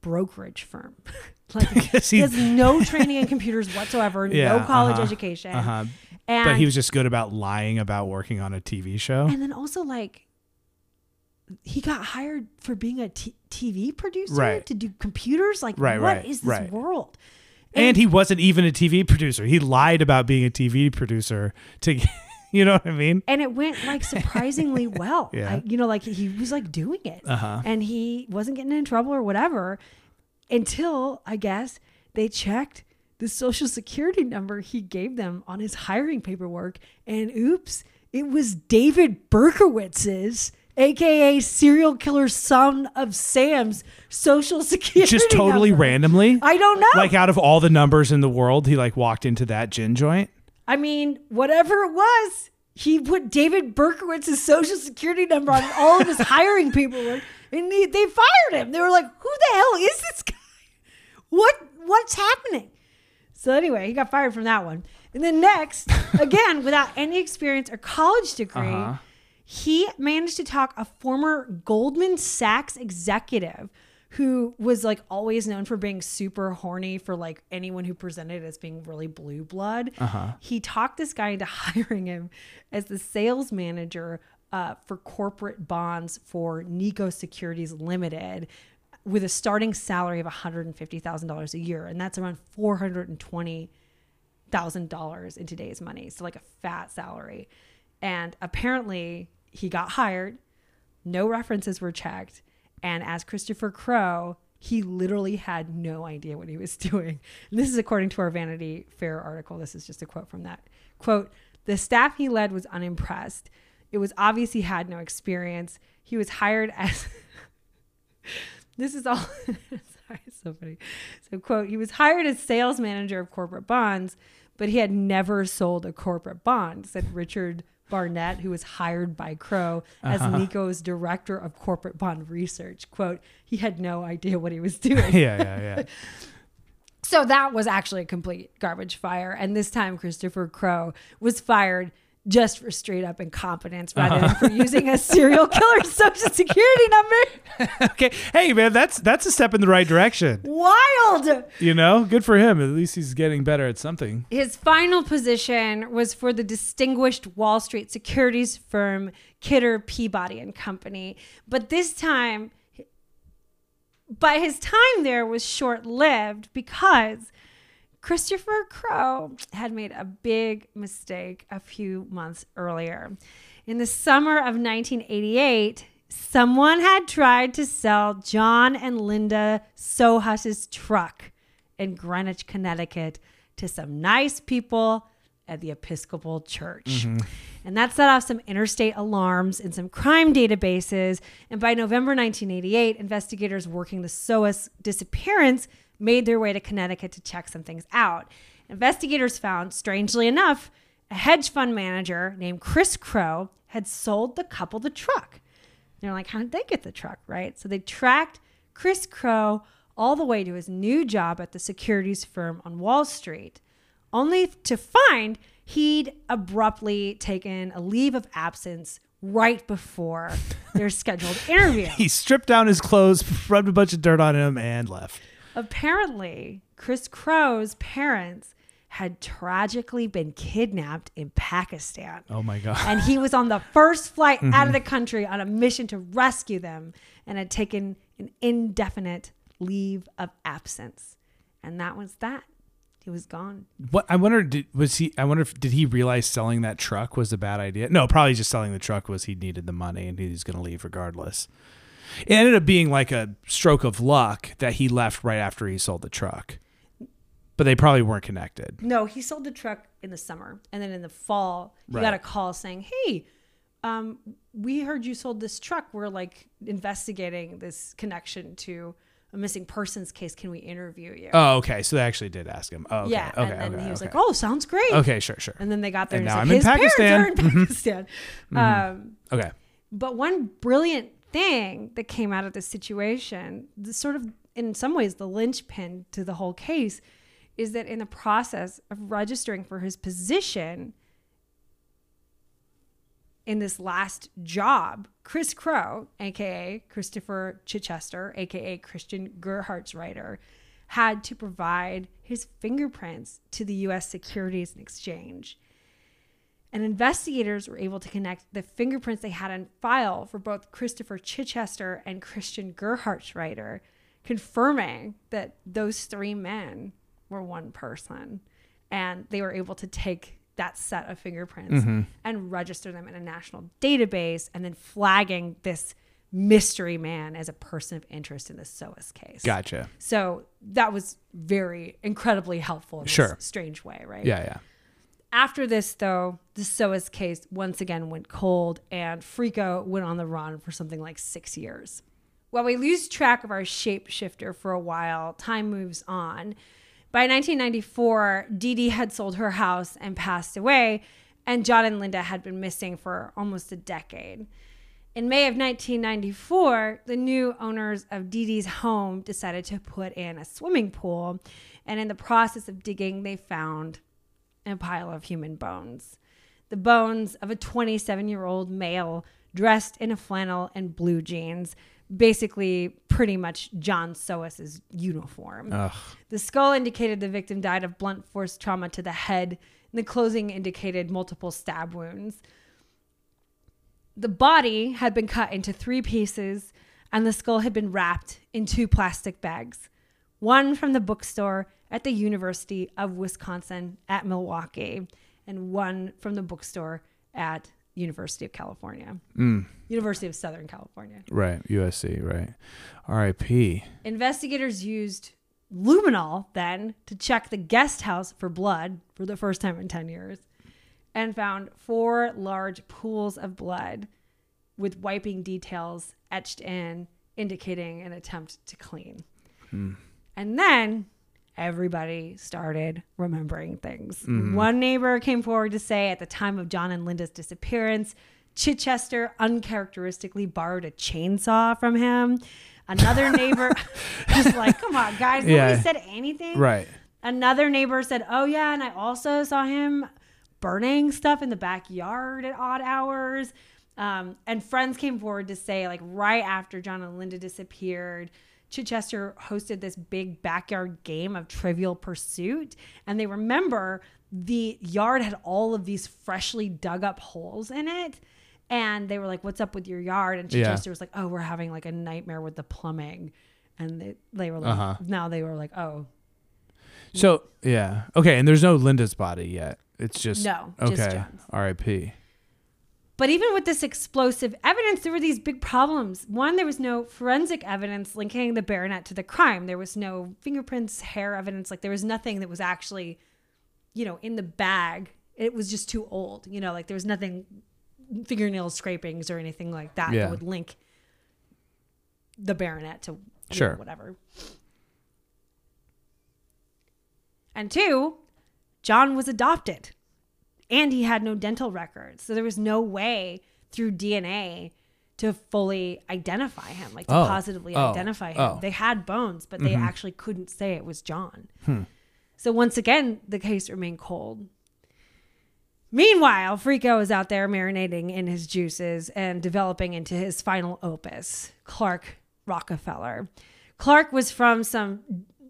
brokerage firm like he has no training in computers whatsoever Yeah, no college uh-huh, education Uh-huh. and But he was just good about lying about working on a TV show. and then also like he got hired for being a t- TV producer Right. to do computers. Like, Right, what right, is this right. world? And he wasn't even a TV producer. He lied about being a TV producer to, you know what I mean? and it went like surprisingly well. Yeah. I, you know, like he was like doing it, Uh-huh. and he wasn't getting in trouble or whatever until I guess they checked the social security number he gave them on his hiring paperwork, and oops, it was David Berkowitz's. AKA serial killer son of Sam's social security. Just totally number. randomly. I don't know. Like out of all the numbers in the world, he like walked into that gin joint. I mean, whatever it was, he put David Berkowitz's social security number on all of his hiring paperwork, and they, they fired him. They were like, "Who the hell is this guy? What what's happening?" So anyway, he got fired from that one. And then next, again, without any experience or college degree, Uh-huh. He managed to talk a former Goldman Sachs executive who was like always known for being super horny for like anyone who presented as being really blue blood. He talked this guy into hiring him as the sales manager uh, for corporate bonds for Nikko Securities Limited with a starting salary of $150,000 a year. And that's around 420 thousand dollars in today's money, so like a fat salary. And apparently, he got hired. No references were checked, and as Christopher Crow, he literally had no idea what he was doing. And this is according to our Vanity Fair article. This is just a quote from that quote. The staff he led was unimpressed. It was obvious he had no experience. He was hired as this is all sorry, so funny. So quote, he was hired as sales manager of corporate bonds, but he had never sold a corporate bond, said Richard Barnett, who was hired by Crow as uh-huh. Nikko's director of corporate bond research. Quote, he had no idea what he was doing. Yeah, yeah, yeah. So that was actually a complete garbage fire. And this time, Christopher Crow was fired just for straight up incompetence rather uh-huh. than for using a serial killer's social security number. okay. Hey man, that's that's a step in the right direction. Wild. You know? Good for him. At least he's getting better at something. His final position was for the distinguished Wall Street securities firm Kidder Peabody and Company. But this time, but his time there was short lived because Christopher Crow had made a big mistake a few months earlier. In the summer of 1988, Someone had tried to sell John and Linda Sohus's truck in Greenwich, Connecticut to some nice people at the Episcopal Church. Mm-hmm. And that set off some interstate alarms in some crime databases. And by November 1988, investigators working the Sohus disappearance made their way to Connecticut to check some things out. Investigators found, strangely enough, a hedge fund manager named Chris Crow had sold the couple the truck. They're like, how did they get the truck, right? So they tracked Chris Crow all the way to his new job at the securities firm on Wall Street, only to find he'd abruptly taken a leave of absence right before their scheduled interview. He stripped down his clothes, rubbed a bunch of dirt on him, and left. Apparently, Chris Crow's parents had tragically been kidnapped in Pakistan. Oh my god. and he was on the first flight out of mm-hmm. the country on a mission to rescue them and had taken an indefinite leave of absence. And that was that. He was gone. What I wonder did was he I wonder if did he realize selling that truck was a bad idea? No, probably just selling the truck was he needed the money and he was going to leave regardless. It ended up being like a stroke of luck that he left right after he sold the truck. But they probably weren't connected. No, he sold the truck in the summer. And then in the fall, he got a call saying, Hey, um, we heard you sold this truck. We're like investigating this connection to a missing persons case. Can we interview you? Oh, okay. So they actually did ask him. Oh, okay. yeah. Okay. and then okay, he was okay. like, Oh, sounds great. Okay, sure, sure. And then they got there And and, now I'm in like, his parents Pakistan." are in Pakistan. Um, Okay. But one brilliant thing that came out of this situation, the sort of in some ways the linchpin to the whole case, is that in the process of registering for his position in this last job, Chris Crow, aka Christopher Chichester, aka Christian Gerhartsreiter, had to provide his fingerprints to the US Securities and Exchange. And investigators were able to connect the fingerprints they had on file for both Christopher Chichester and Christian Gerhartsreiter, confirming that those three men were one person. And they were able to take that set of fingerprints mm-hmm. and register them in a national database and then flagging this mystery man as a person of interest in the Sohus case. Gotcha. So that was very incredibly helpful in Sure. strange way, right? Yeah, yeah. After this, though, the Sohus case once again went cold, and Frico went on the run for something like six years. While we lose track of our shapeshifter for a while, time moves on. By 1994, Dee Dee had sold her house and passed away, and John and Linda had been missing for almost a decade. In May of 1994, the new owners of Dee Dee's home decided to put in a swimming pool, and in the process of digging, they found a pile of human bones. The bones of a 27 year old male dressed in a flannel and blue jeans, basically pretty much John Sohus's uniform. Ugh. The skull indicated the victim died of blunt force trauma to the head, and the closing indicated multiple stab wounds. The body had been cut into three pieces, and the skull had been wrapped in two plastic bags one from the bookstore at the University of Wisconsin at Milwaukee, and one from the bookstore at University of California, mm. University of Southern California. Right. USC, right. R.I.P. Investigators used luminol then to check the guest house for blood for the first time in 10 years and found four large pools of blood with wiping details etched in, indicating an attempt to clean. Hmm. And then everybody started remembering things. One neighbor came forward to say at the time of John and Linda's disappearance, Chichester uncharacteristically borrowed a chainsaw from him. Another neighbor was like, come on, guys, nobody said anything. Right. Another neighbor said, oh, yeah, and I also saw him burning stuff in the backyard at odd hours. Um, and friends came forward to say, like, right after John and Linda disappeared, Chichester hosted this big backyard game of Trivial Pursuit. And they remember the yard had all of these freshly dug up holes in it. And they were like, What's up with your yard? And Yeah. Chichester was like, Oh, we're having like a nightmare with the plumbing. And they, they were like, Uh-huh. Now they were like, Oh, So, yeah. Okay. And there's no Linda's body yet. It's just. No, Okay. just R.I.P. But even with this explosive evidence, there were these big problems. One, there was no forensic evidence linking the baronet to the crime. There was no fingerprints, hair evidence. Like there was nothing that was actually, you know, in the bag. It was just too old. You know, like there was nothing, fingernail scrapings or anything like that Yeah. that would link the baronet to you know, Sure. whatever. And two, John was adopted and he had no dental records. So there was no way through DNA to fully identify him, like to Oh. positively Oh. identify him. Oh. They had bones, but they mm-hmm. actually couldn't say it was John. Hmm. So once again, the case remained cold. Meanwhile, Frico is out there marinating in his juices and developing into his final opus, Clark Rockefeller. Clark was from some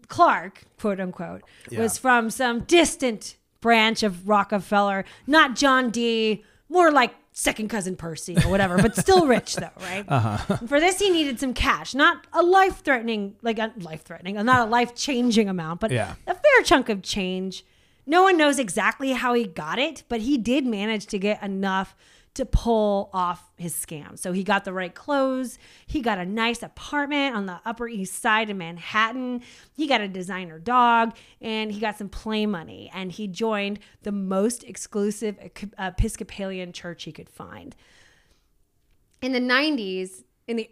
Clark, quote unquote, was from some distant branch of Rockefeller, not John D, more like second cousin Percy or whatever, but still rich though, right? Uh-huh. For this, he needed some cash, not a life threatening, like a life threatening, not a life changing amount, but Yeah. a fair chunk of change. No one knows exactly how he got it, but he did manage to get enough to pull off his scam. So he got the right clothes. He got a nice apartment on the Upper East Side of Manhattan. He got a designer dog and he got some play money. And he joined the most exclusive Episcopalian church he could find. In the 90s, in the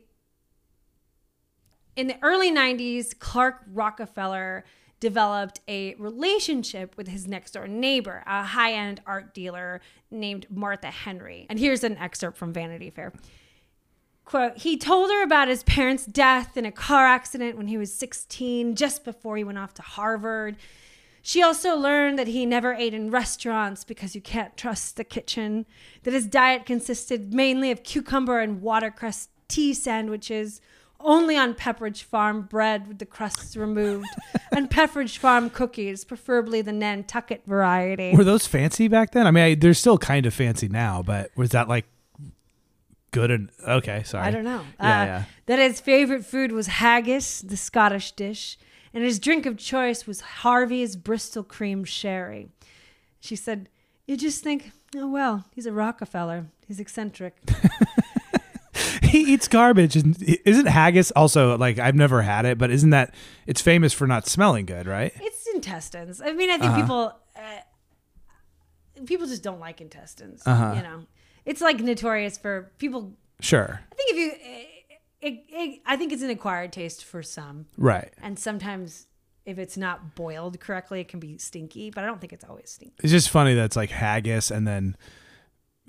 in the early 90s, Clark Rockefeller developed a relationship with his next door neighbor, a high end art dealer named Martha Henry. And here's an excerpt from Vanity Fair. Quote, he told her about his parents' death in a car accident when he was 16, just before he went off to Harvard. She also learned that he never ate in restaurants because you can't trust the kitchen, that his diet consisted mainly of cucumber and watercress tea sandwiches, only on Pepperidge Farm bread with the crusts removed, and Pepperidge Farm cookies, preferably the Nantucket variety. Were those fancy back then? I mean, I, they're still kind of fancy now, but was that like good and okay? Sorry, I don't know. Yeah, Uh, yeah. That his favorite food was haggis, the Scottish dish, and his drink of choice was Harvey's Bristol cream sherry. She said, You just think, oh, well, he's a Rockefeller. He's eccentric. he eats garbage, and isn't haggis also like I've never had it, but isn't that it's famous for not smelling good, right? it's intestines. I mean, I think people. Uh, People just don't like intestines, you know. It's like notorious for people. Sure, I think if you, it, it, I think it's an acquired taste for some. right. and sometimes if it's not boiled correctly it can be stinky but i don't think it's always stinky It's just funny that it's like haggis and then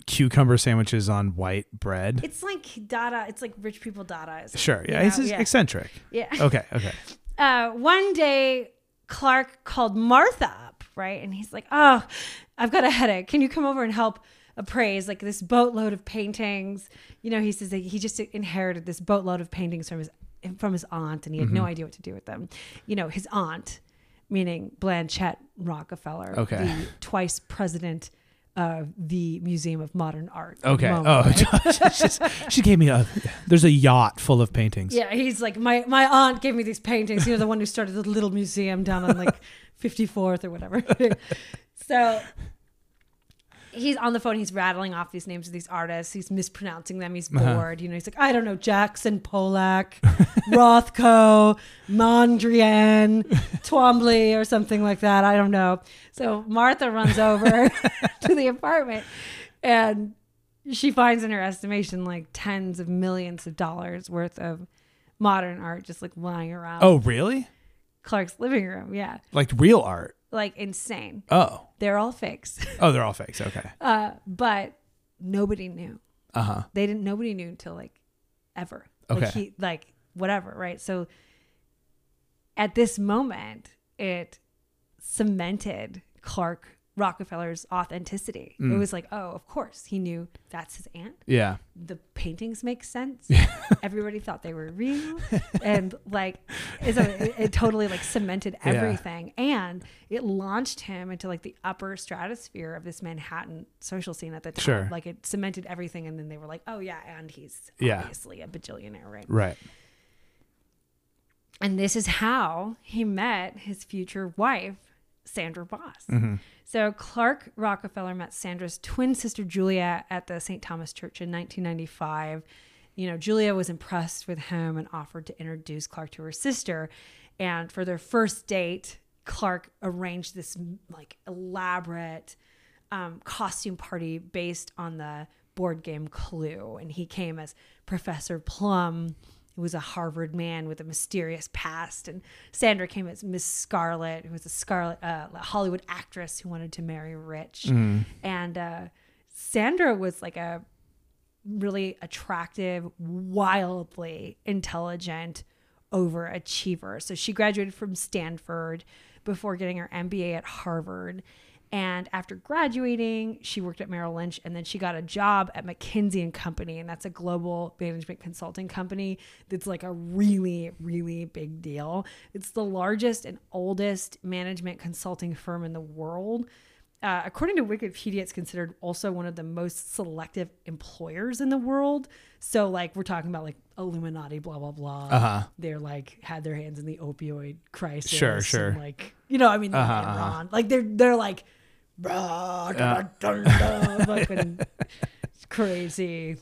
cucumber sandwiches on white bread. it's like dada it's like rich people dadaism Sure, you yeah, it's just eccentric. yeah Okay, okay. uh, one day clark called martha up right and he's like oh i've got a headache can you come over and help appraise like this boatload of paintings you know he says that he just inherited this boatload of paintings from his from his aunt and he had Mm-hmm. no idea what to do with them you know his aunt meaning blanchette rockefeller Okay. the twice president of the museum of modern art Okay. moment, Oh, right? she, she gave me a. There's a yacht full of paintings. Yeah, he's like my my aunt gave me these paintings. You know, the one who started the little museum down on like 54th or whatever. so he's on the phone. He's rattling off these names of these artists. He's mispronouncing them. He's Uh-huh. bored. You know, he's like, I don't know, Jackson Polak, Rothko, Mondrian, Twombly, or something like that. I don't know. So Martha runs over to the apartment and she finds in her estimation like tens of millions of dollars worth of modern art just like lying around Oh, really? Clark's living room. Yeah. Like real art? Like insane. Oh. They're all fakes. Oh, they're all fakes. Okay. Uh, but nobody knew. Uh huh. They didn't nobody knew until like ever. Like Okay. he like whatever, right? So at this moment, it cemented Clark Rockefeller's authenticity. Mm. It was like, oh, of course, he knew that's his aunt. Yeah. the paintings make sense. Everybody thought they were real, and like it, it totally like cemented Yeah. everything, and it launched him into like the upper stratosphere of this Manhattan social scene at the time. Sure. Like it cemented everything, and then they were like, oh yeah, and he's Yeah. obviously a bajillionaire, right? Right. And this is how he met his future wife, Sandra Boss. Mm-hmm. So Clark Rockefeller met Sandra's twin sister Julia at the St. Thomas Church in 1995. You know, Julia was impressed with him and offered to introduce Clark to her sister. And for their first date, Clark arranged this like elaborate um, costume party based on the board game Clue. And he came as Professor Plum, who was a Harvard man with a mysterious past. And Sandra came as Miss Scarlet, who was a Scarlet uh, Hollywood actress who wanted to marry rich. And uh, Sandra was like a really attractive, wildly intelligent overachiever. So she graduated from Stanford before getting her MBA at Harvard. And after graduating, she worked at Merrill Lynch and then she got a job at McKinsey and Company. And that's a global management consulting company that's like a really, really big deal. It's the largest and oldest management consulting firm in the world. Uh, according to Wikipedia, it's considered also one of the most selective employers in the world. So, like, we're talking about like Illuminati, blah blah blah. Uh-huh. They're like had their hands in the opioid crisis. Sure, and, sure. like, you know, I mean, Uh-huh, like, uh-huh. Iran. like they're they're like, Fucking crazy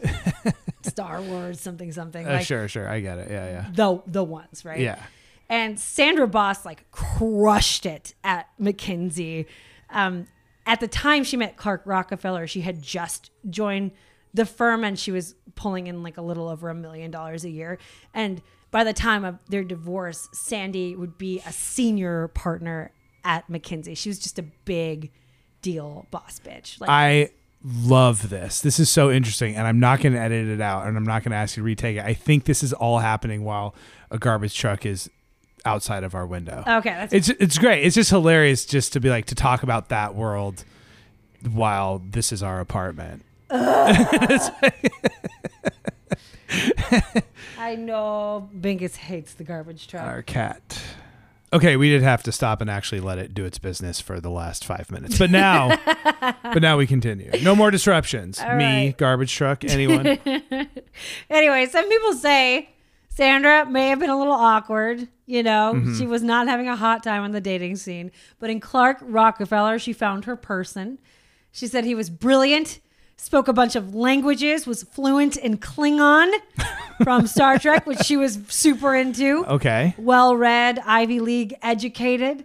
Star Wars, something something. Uh, like sure, sure. I get it. Yeah, yeah. the the ones, right? Yeah. And Sandra Boss like crushed it at McKinsey. Um, at the time she met Clark Rockefeller, she had just joined the firm and she was pulling in like a little over a million dollars a year. And by the time of their divorce, Sandy would be a senior partner at McKinsey. She was just a big deal boss bitch. Like I love this. This is so interesting, and I'm not going to edit it out, and I'm not going to ask you to retake it. I think this is all happening while a garbage truck is outside of our window. okay, that's It's it's great. It's just hilarious just to be like to talk about that world while this is our apartment. I know Bingus hates the garbage truck. Our cat. Okay, we did have to stop and actually let it do its business for the last five minutes, but now, but now we continue. No more disruptions. All Me, right. garbage truck, anyone? Anyway, some people say Sandra may have been a little awkward. You know, Mm-hmm. she was not having a hot time on the dating scene. But in Clark Rockefeller, she found her person. She said he was brilliant, spoke a bunch of languages, was fluent in Klingon from Star Trek, which she was super into. Okay. Well read, Ivy League educated.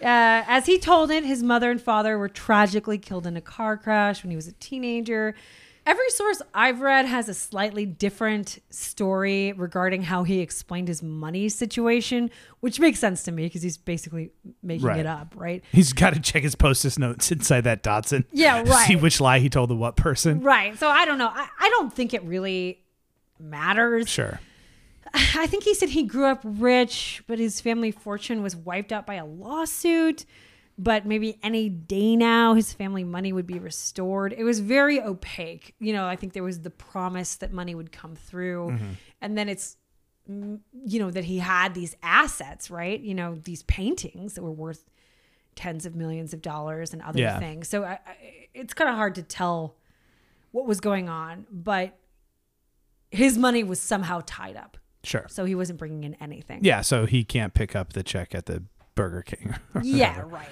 Uh, as he told it, his mother and father were tragically killed in a car crash when he was a teenager. Every source I've read has a slightly different story regarding how he explained his money situation, which makes sense to me because he's basically making Right. it up, right? He's got to check his post-it notes inside that Datsun. Yeah, right. See which lie he told the what person. Right. So I don't know. I, I don't think it really matters. Sure. I think he said he grew up rich, but his family fortune was wiped out by a lawsuit. But maybe any day now, his family money would be restored. It was very opaque. You know, I think there was the promise that money would come through. And then it's, mm, you know, that he had these assets, right? You know, these paintings that were worth tens of millions of dollars and other Yeah. things. So I, I, it's kind of hard to tell what was going on. But his money was somehow tied up. Sure. So he wasn't bringing in anything. Yeah, so he can't pick up the check at the Burger King. Yeah, right.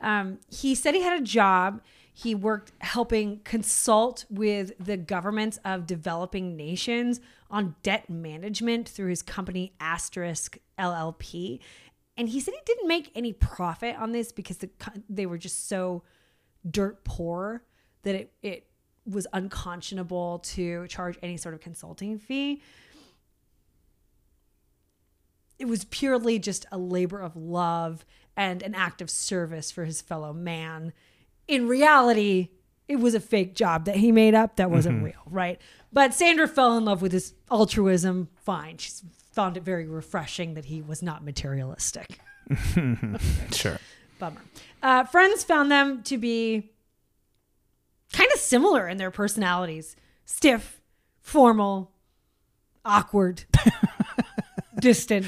Um, he said he had a job. He worked helping consult with the governments of developing nations on debt management through his company Asterisk LLP. And he said he didn't make any profit on this because the, they were just so dirt poor that it, it was unconscionable to charge any sort of consulting fee. it was purely just a labor of love and an act of service for his fellow man. In reality, it was a fake job that he made up that wasn't real, right? But Sandra fell in love with his altruism. Fine. She found it very refreshing that he was not materialistic. sure. Bummer. Uh, friends found them to be kind of similar in their personalities stiff, formal, awkward, distant.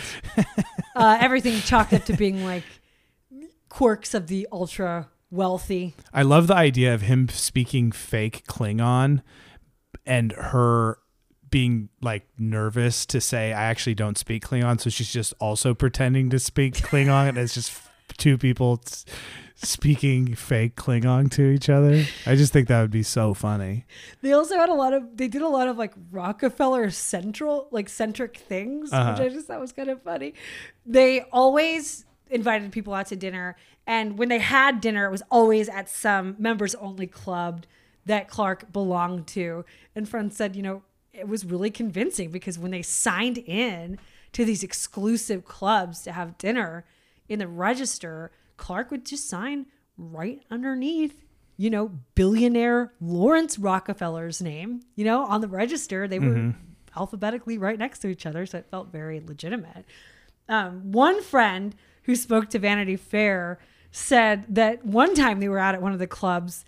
Uh, everything chalked up to being like quirks of the ultra wealthy. I love the idea of him speaking fake Klingon and her being like nervous to say I actually don't speak Klingon, so she's just also pretending to speak Klingon and it's just two people speaking fake Klingon to each other. I just think that would be so funny. They also had a lot of they did a lot of like Rockefeller central like centric things, Uh-huh. which I just thought was kind of funny. They always invited people out to dinner, and when they had dinner, it was always at some members only club that Clark belonged to. And friends said, you know, it was really convincing because when they signed in to these exclusive clubs to have dinner in the register, Clark would just sign right underneath you know, billionaire Laurance Rockefeller's name, you know, on the register. They were alphabetically right next to each other, so it felt very legitimate. Um, one friend who spoke to Vanity Fair said that one time they were out at one of the clubs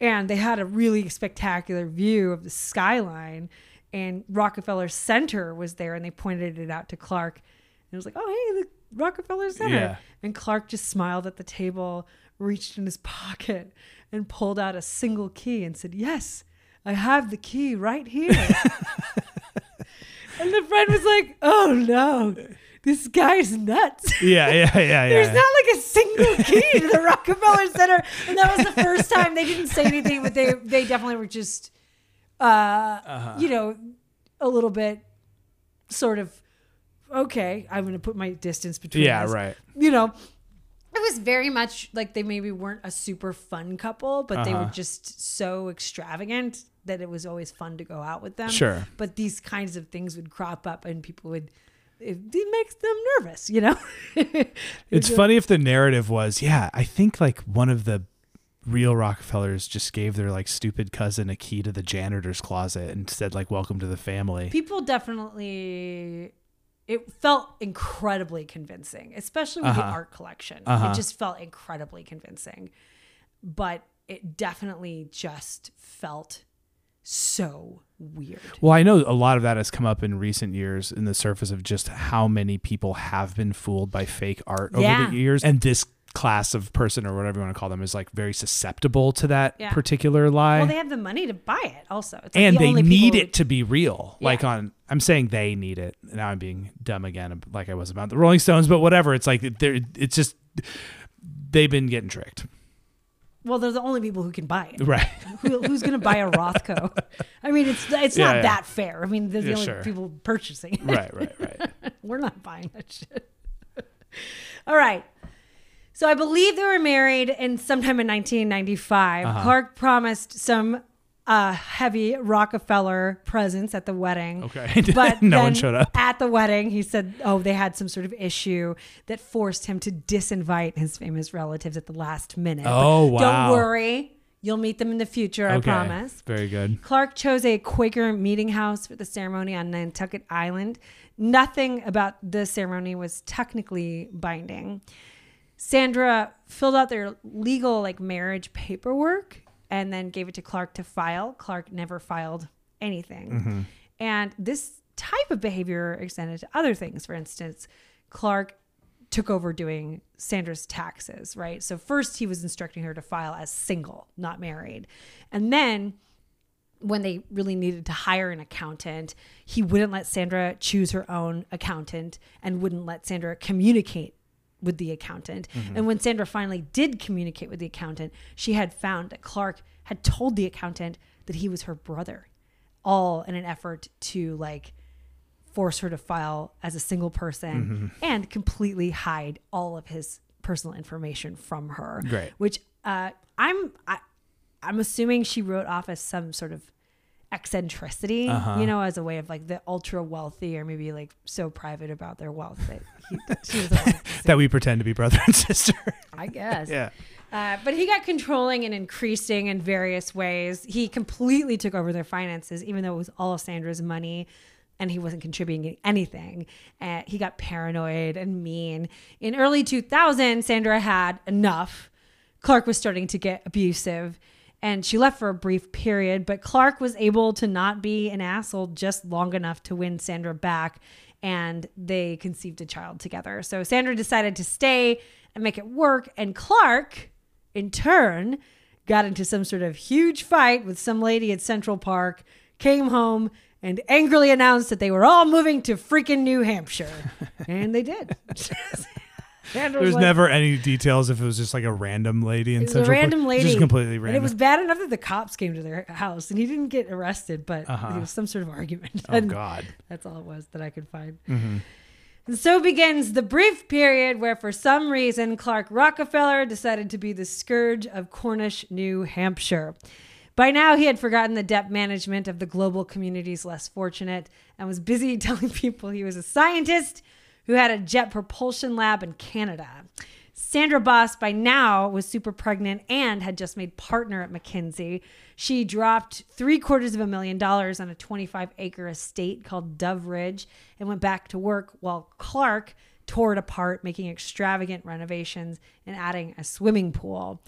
and they had a really spectacular view of the skyline and Rockefeller Center was there and they pointed it out to Clark and it was like, oh, hey, the Rockefeller Center. Yeah. And Clark just smiled at the table, reached in his pocket, and pulled out a single key and said, Yes, I have the key right here. and the friend was like, Oh no, this guy's nuts. Yeah, yeah, yeah, yeah. There's yeah. not like a single key to the Rockefeller Center. And that was the first time they didn't say anything, but they they definitely were just uh, Uh-huh. you know, a little bit sort of okay, I'm gonna put my distance between Yeah, us right. you know, it was very much like they maybe weren't a super fun couple, but they were Uh-huh. just so extravagant that it was always fun to go out with them. Sure. But these kinds of things would crop up and people would, it, it makes them nervous, you know? It's funny if the narrative was, yeah, I think like one of the real Rockefellers just gave their like stupid cousin a key to the janitor's closet and said like welcome to the family. people definitely, it felt incredibly convincing, especially with the Uh-huh. art collection. Uh-huh. It just felt incredibly convincing. But it definitely just felt so weird. Well, I know a lot of that has come up in recent years in the surface of just how many people have been fooled by fake art over Yeah. the years. And this class of person or whatever you want to call them is like very susceptible to that Yeah. particular lie. Well, they have the money to buy it also. It's like and the they need it to be real. Like on I'm saying they need it. Now I'm being dumb again like I was about the Rolling Stones, but whatever. It's like they're it's just they've been getting tricked. Well, they're the only people who can buy it. Right. Who, who's going to buy a Rothko? I mean, it's it's Yeah, not yeah. that fair. I mean, they're the Yeah, only sure. people purchasing. it. right, right, right. We're not buying that shit. All right. So I believe they were married in sometime in 1995. Uh-huh. Clark promised some uh, heavy Rockefeller presence at the wedding. Okay. But no one showed up. At the wedding, he said, oh, they had some sort of issue that forced him to disinvite his famous relatives at the last minute. But Oh, wow. Don't worry. You'll meet them in the future, I promise. Very good. Clark chose a Quaker meeting house for the ceremony on Nantucket Island. Nothing about the ceremony was technically binding. Sandra filled out their legal like marriage paperwork and then gave it to Clark to file. Clark never filed anything. Mm-hmm. And this type of behavior extended to other things. For instance, Clark took over doing Sandra's taxes, right? So first he was instructing her to file as single, not married. And then when they really needed to hire an accountant, he wouldn't let Sandra choose her own accountant and wouldn't let Sandra communicate with the accountant. And when Sandra finally did communicate with the accountant, she had found that Clark had told the accountant that he was her brother, all in an effort to like force her to file as a single person and completely hide all of his personal information from her. Great. Which uh, I'm I, I'm assuming she wrote off as some sort of eccentricity, Uh-huh. you know, as a way of like the ultra wealthy or maybe like so private about their wealth that he, she was like, That we pretend to be brother and sister. I guess. yeah. Uh, but he got controlling and increasing in various ways. He completely took over their finances, even though it was all Sandra's money and he wasn't contributing anything. Uh, he got paranoid and mean. In early 2000, Sandra had enough. Clark was starting to get abusive and she left for a brief period, but Clark was able to not be an asshole just long enough to win Sandra back and they conceived a child together. So Sandra decided to stay and make it work and Clark in turn got into some sort of huge fight with some lady at Central Park, came home and angrily announced that they were all moving to freaking New Hampshire. and they did. There's like- never any details if it was just like a random lady in It was Central random lady. Just completely And random. it was bad enough that the cops came to their house and he didn't get arrested, but Uh-huh. it was some sort of argument. oh God. That's all it was that I could find. hmm And so begins the brief period where, for some reason, Clark Rockefeller decided to be the scourge of Cornish, New Hampshire. By now, he had forgotten the debt management of the global communities less fortunate and was busy telling people he was a scientist who had a jet propulsion lab in Canada. Sandra Boss, by now, was super pregnant and had just made partner at McKinsey. She dropped three quarters of a million dollars on a 25 acre estate called Dove Ridge and went back to work while Clark tore it apart, making extravagant renovations and adding a swimming pool.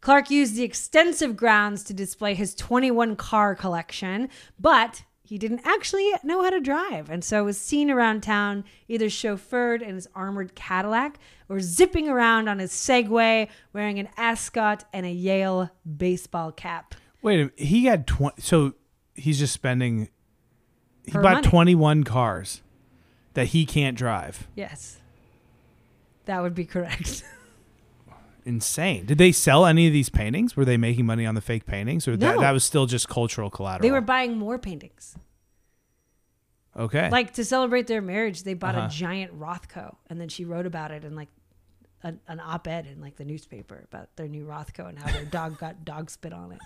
Clark used the extensive grounds to display his 21 car collection, but he didn't actually know how to drive, and so was seen around town either chauffeured in his armored Cadillac or zipping around on his Segway wearing an ascot and a Yale baseball cap. Wait, a minute, he had twenty. So he's just spending. He For bought money. twenty-one cars that he can't drive. Yes, that would be correct. Insane. Did they sell any of these paintings? Were they making money on the fake paintings, or that No. that was still just cultural collateral? they were buying more paintings. Okay. Like to celebrate their marriage, they bought Uh-huh. a giant Rothko, and then she wrote about it in like an, an op-ed in like the newspaper about their new Rothko and how their dog got dog spit on it.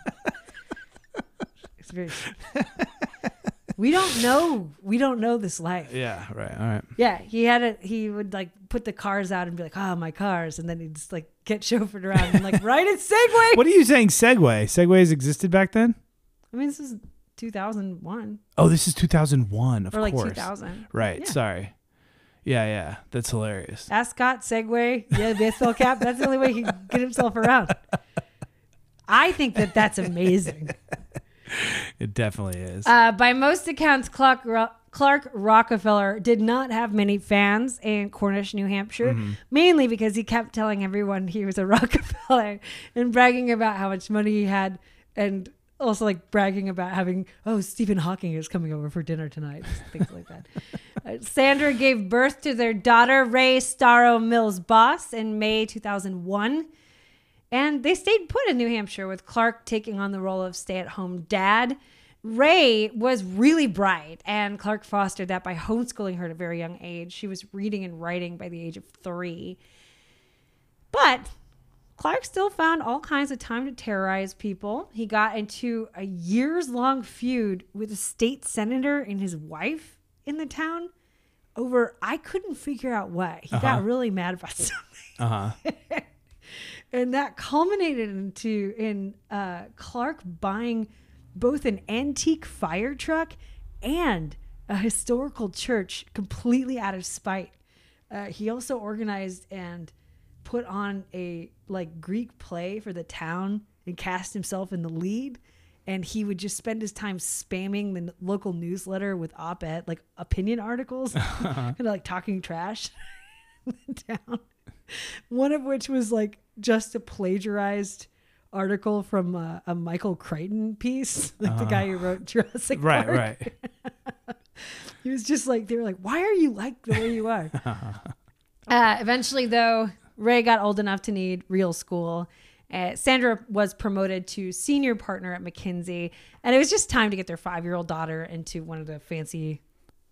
it's very. we don't know. We don't know this life. yeah. Right. All right. Yeah, he had a he would like put the cars out and be like, "Oh, my cars," and then he'd just like get chauffeured around and like ride it Segway. What are you saying? Segway. Segways existed back then. I mean, this is 2001 Oh, this is 2001. Of or like course. 2000. Right. Yeah. Sorry. Yeah. Yeah. That's hilarious. Ascot, Segway, yeah, baseball cap. That's the only way he can get himself around. I think that that's amazing. It definitely is. Uh, by most accounts, Clark, Ro- Clark Rockefeller did not have many fans in Cornish, New Hampshire, mainly because he kept telling everyone he was a Rockefeller and bragging about how much money he had and also like bragging about having, oh, Stephen Hawking is coming over for dinner tonight, things like that. Uh, Sandra gave birth to their daughter, Reigh Storrow Mills Boss, in May 2001. And they stayed put in New Hampshire with Clark taking on the role of stay at home dad. Reigh was really bright, and Clark fostered that by homeschooling her at a very young age. She was reading and writing by the age of three. But Clark still found all kinds of time to terrorize people. He got into a years long feud with a state senator and his wife in the town over, I couldn't figure out what. He got really mad about something Uh huh. and that culminated into in uh, Clark buying both an antique fire truck and a historical church completely out of spite. Uh, he also organized and put on a like Greek play for the town and cast himself in the lead. And he would just spend his time spamming the n- local newsletter with op-ed, like opinion articles, and like talking trash the town. One of which was like just a plagiarized article from uh, a Michael Crichton piece, like the guy who wrote Jurassic Right. Park. Right. He was just like, they were like, why are you like the way you are? uh, eventually, though, Reigh got old enough to need real school. Uh, Sandra was promoted to senior partner at McKinsey, and it was just time to get their five year old daughter into one of the fancy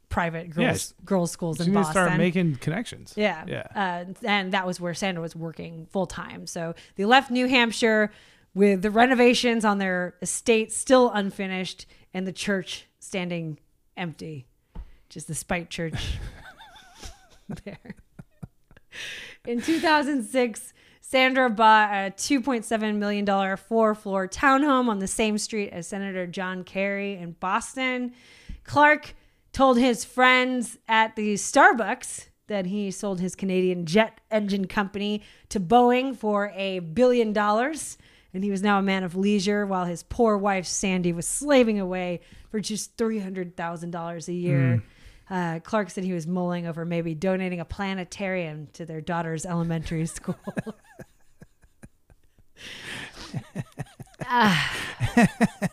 private girls Yes. girls schools So in you need to Boston. start making connections. Yeah. Yeah. Uh, and that was where Sandra was working full time. So they left New Hampshire with the renovations on their estate still unfinished and the church standing empty. Just the Spite Church there. In 2006, Sandra bought a $2.7 million four floor townhome on the same street as Senator John Kerry in Boston. Clark told his friends at the Starbucks that he sold his Canadian jet engine company to Boeing for a billion dollars. And he was now a man of leisure while his poor wife, Sandy, was slaving away for just $300,000 a year. Hmm. Uh, Clark said he was mulling over maybe donating a planetarium to their daughter's elementary school. Yeah,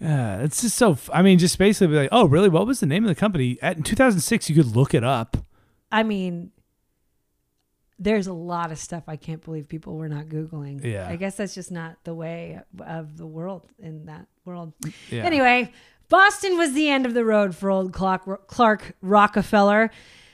it's just so. I mean, just basically be like, oh, really? What was the name of the company? At, in 2006, you could look it up. I mean, there's a lot of stuff I can't believe people were not Googling. Yeah. I guess that's just not the way of the world in that world. Yeah. Anyway, Boston was the end of the road for old Clark, Rockefeller.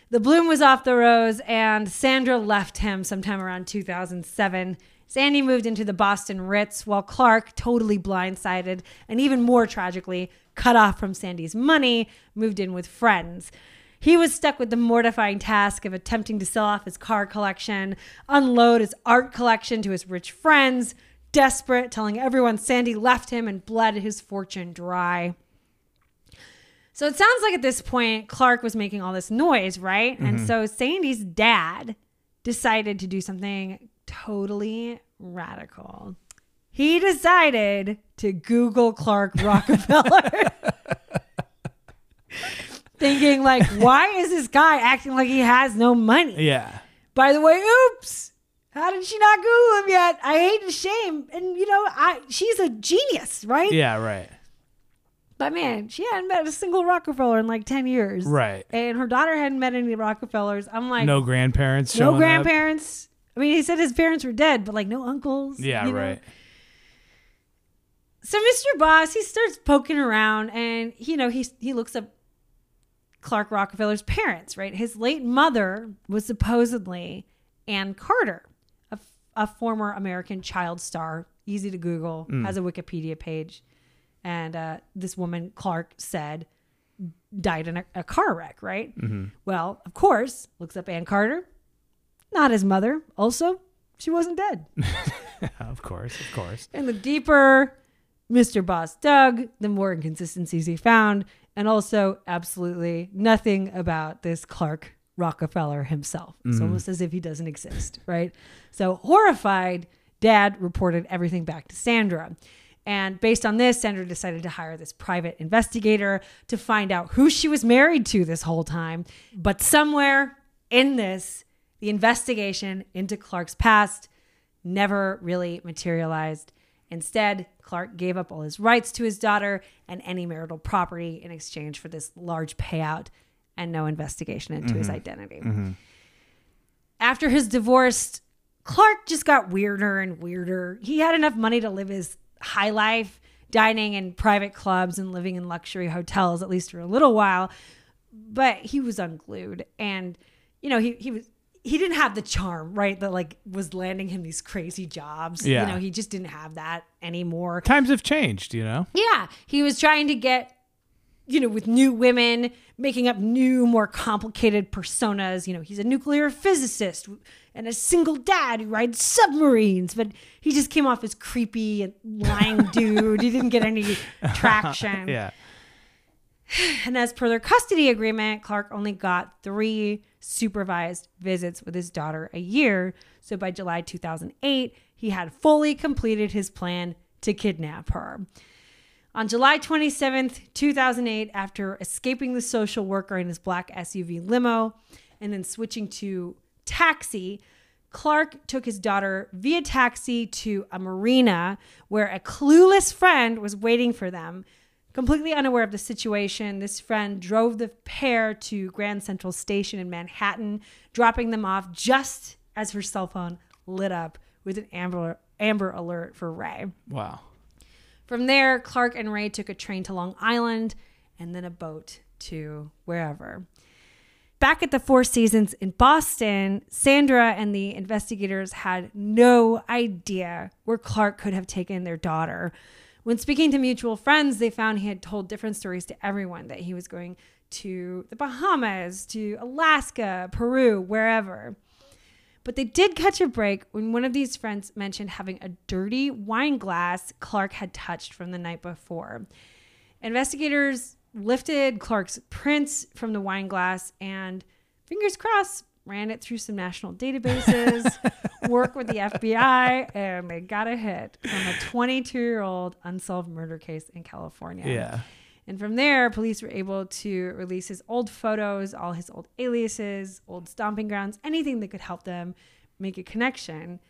The bloom was off the rose, and Sandra left him sometime around 2007. Sandy moved into the Boston Ritz, while Clark, totally blindsided and even more tragically, cut off from Sandy's money, moved in with friends. He was stuck with the mortifying task of attempting to sell off his car collection, unload his art collection to his rich friends, desperate, telling everyone Sandy left him and bled his fortune dry. So it sounds like at this point, Clark was making all this noise, right? And mm-hmm. so Sandy's dad decided to do something totally radical. He decided to Google Clark Rockefeller. Thinking like, why is this guy acting like he has no money? Yeah. By the way, oops. How did she not Google him yet? I hate and shame. And you know, I she's a genius, right? Yeah, right. But man, she hadn't met a single Rockefeller in like 10 years. Right. And her daughter hadn't met any Rockefellers. I'm like, No grandparents no showing up. grandparents. I mean, he said his parents were dead, but like no uncles. Yeah, you know? right. So Mr. Boss, he starts poking around and you know, he he looks up Clark Rockefeller's parents, right? His late mother was supposedly Ann Carter, a, a former American child star, easy to Google, mm. has a Wikipedia page. And uh, this woman, Clark, said died in a, a car wreck, right? Well, of course, looks up Ann Carter, not his mother. Also, she wasn't dead. of course, of course. And the deeper Mr. Boss dug, the more inconsistencies he found, and also absolutely nothing about this Clark Rockefeller himself. It's almost as if he doesn't exist, right? So, horrified, dad reported everything back to Sandra. And based on this, Sandra decided to hire this private investigator to find out who she was married to this whole time. But somewhere in this, the investigation into Clark's past never really materialized. Instead, Clark gave up all his rights to his daughter and any marital property in exchange for this large payout and no investigation into his mm-hmm. identity. Mm-hmm. After his divorce, Clark just got weirder and weirder. He had enough money to live his high life, dining in private clubs and living in luxury hotels, at least for a little while. But he was unglued. And, you know, he, he was. He didn't have the charm, right? That like was landing him these crazy jobs. Yeah. You know, he just didn't have that anymore. Times have changed, you know? Yeah, he was trying to get, you know, with new women, making up new, more complicated personas. You know, he's a nuclear physicist and a single dad who rides submarines, but he just came off as creepy and lying dude. He didn't get any traction. Yeah. And as per their custody agreement, Clark only got three supervised visits with his daughter a year. So by July 2008, he had fully completed his plan to kidnap her. On July 27th, 2008, after escaping the social worker in his black SUV limo and then switching to taxi, Clark took his daughter via taxi to a marina where a clueless friend was waiting for them. Completely unaware of the situation, this friend drove the pair to Grand Central Station in Manhattan, dropping them off just as her cell phone lit up with an amber, amber alert for Reigh. Wow. From there, Clark and Reigh took a train to Long Island and then a boat to wherever. Back at the Four Seasons in Boston, Sandra and the investigators had no idea where Clark could have taken their daughter. When speaking to mutual friends, they found he had told different stories to everyone that he was going to the Bahamas, to Alaska, Peru, wherever. But they did catch a break when one of these friends mentioned having a dirty wine glass Clark had touched from the night before. Investigators lifted Clark's prints from the wine glass and, fingers crossed, ran it through some national databases, worked with the FBI, and they got a hit on a 22 year old unsolved murder case in California. Yeah. And from there, police were able to release his old photos, all his old aliases, old stomping grounds, anything that could help them make a connection.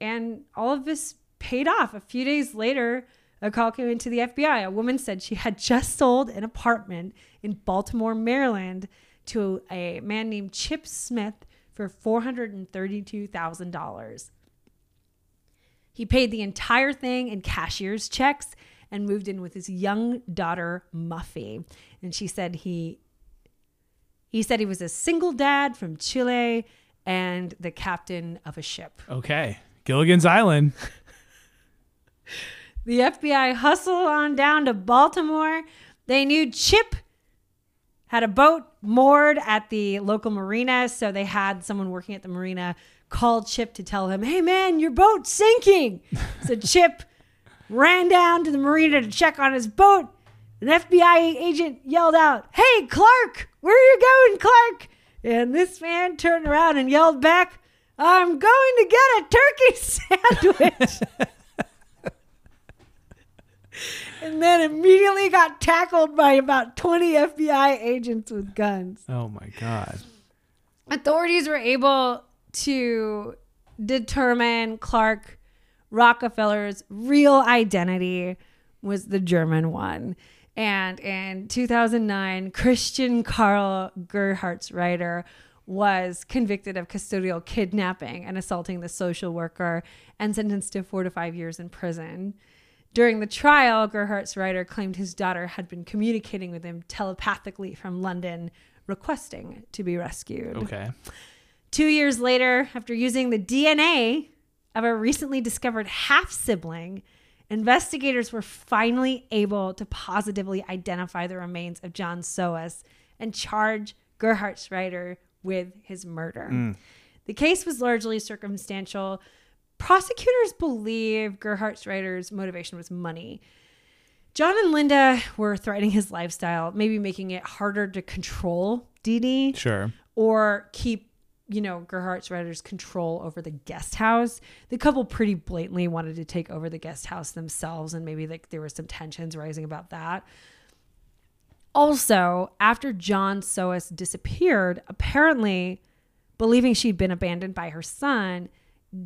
And all of this paid off. A few days later, a call came into the FBI. A woman said she had just sold an apartment in Baltimore, Maryland to a man named Chip Smith for $432,000. He paid the entire thing in cashier's checks and moved in with his young daughter Muffy. And she said he he said he was a single dad from Chile and the captain of a ship. Okay. Gilligan's Island. The FBI hustled on down to Baltimore. They knew Chip had a boat moored at the local marina, so they had someone working at the marina call Chip to tell him, "Hey man, your boat's sinking." so Chip ran down to the marina to check on his boat. An FBI agent yelled out, "Hey Clark, where are you going, Clark?" And this man turned around and yelled back, "I'm going to get a turkey sandwich." and then immediately got tackled by about 20 FBI agents with guns. Oh my God. Authorities were able to determine Clark Rockefeller's real identity was the German one. And in 2009, Christian Karl Gerhartsreiter was convicted of custodial kidnapping and assaulting the social worker and sentenced to four to five years in prison. During the trial, Gerhartsreiter claimed his daughter had been communicating with him telepathically from London, requesting to be rescued. Okay. Two years later, after using the DNA of a recently discovered half sibling, investigators were finally able to positively identify the remains of John Sohus and charge Gerhartsreiter with his murder. Mm. The case was largely circumstantial. Prosecutors believe Gerhartsreiter's motivation was money. John and Linda were threatening his lifestyle, maybe making it harder to control Dee Dee Sure. or keep you know Gerhartsreiter's control over the guest house. The couple pretty blatantly wanted to take over the guest house themselves, and maybe like there were some tensions rising about that. Also, after John Sohus disappeared, apparently believing she'd been abandoned by her son,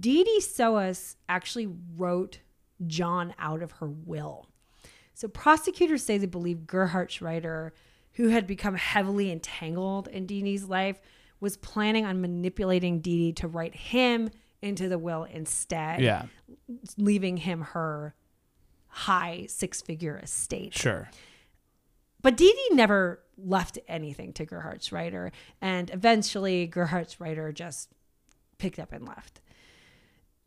Dee Dee Sohus actually wrote John out of her will. So prosecutors say they believe Gerhartsreiter, who had become heavily entangled in Dee Dee's life, was planning on manipulating Dee Dee to write him into the will instead, Yeah. leaving him her high six-figure estate. Sure. But Dee Dee never left anything to Gerhartsreiter, and eventually Gerhartsreiter just picked up and left.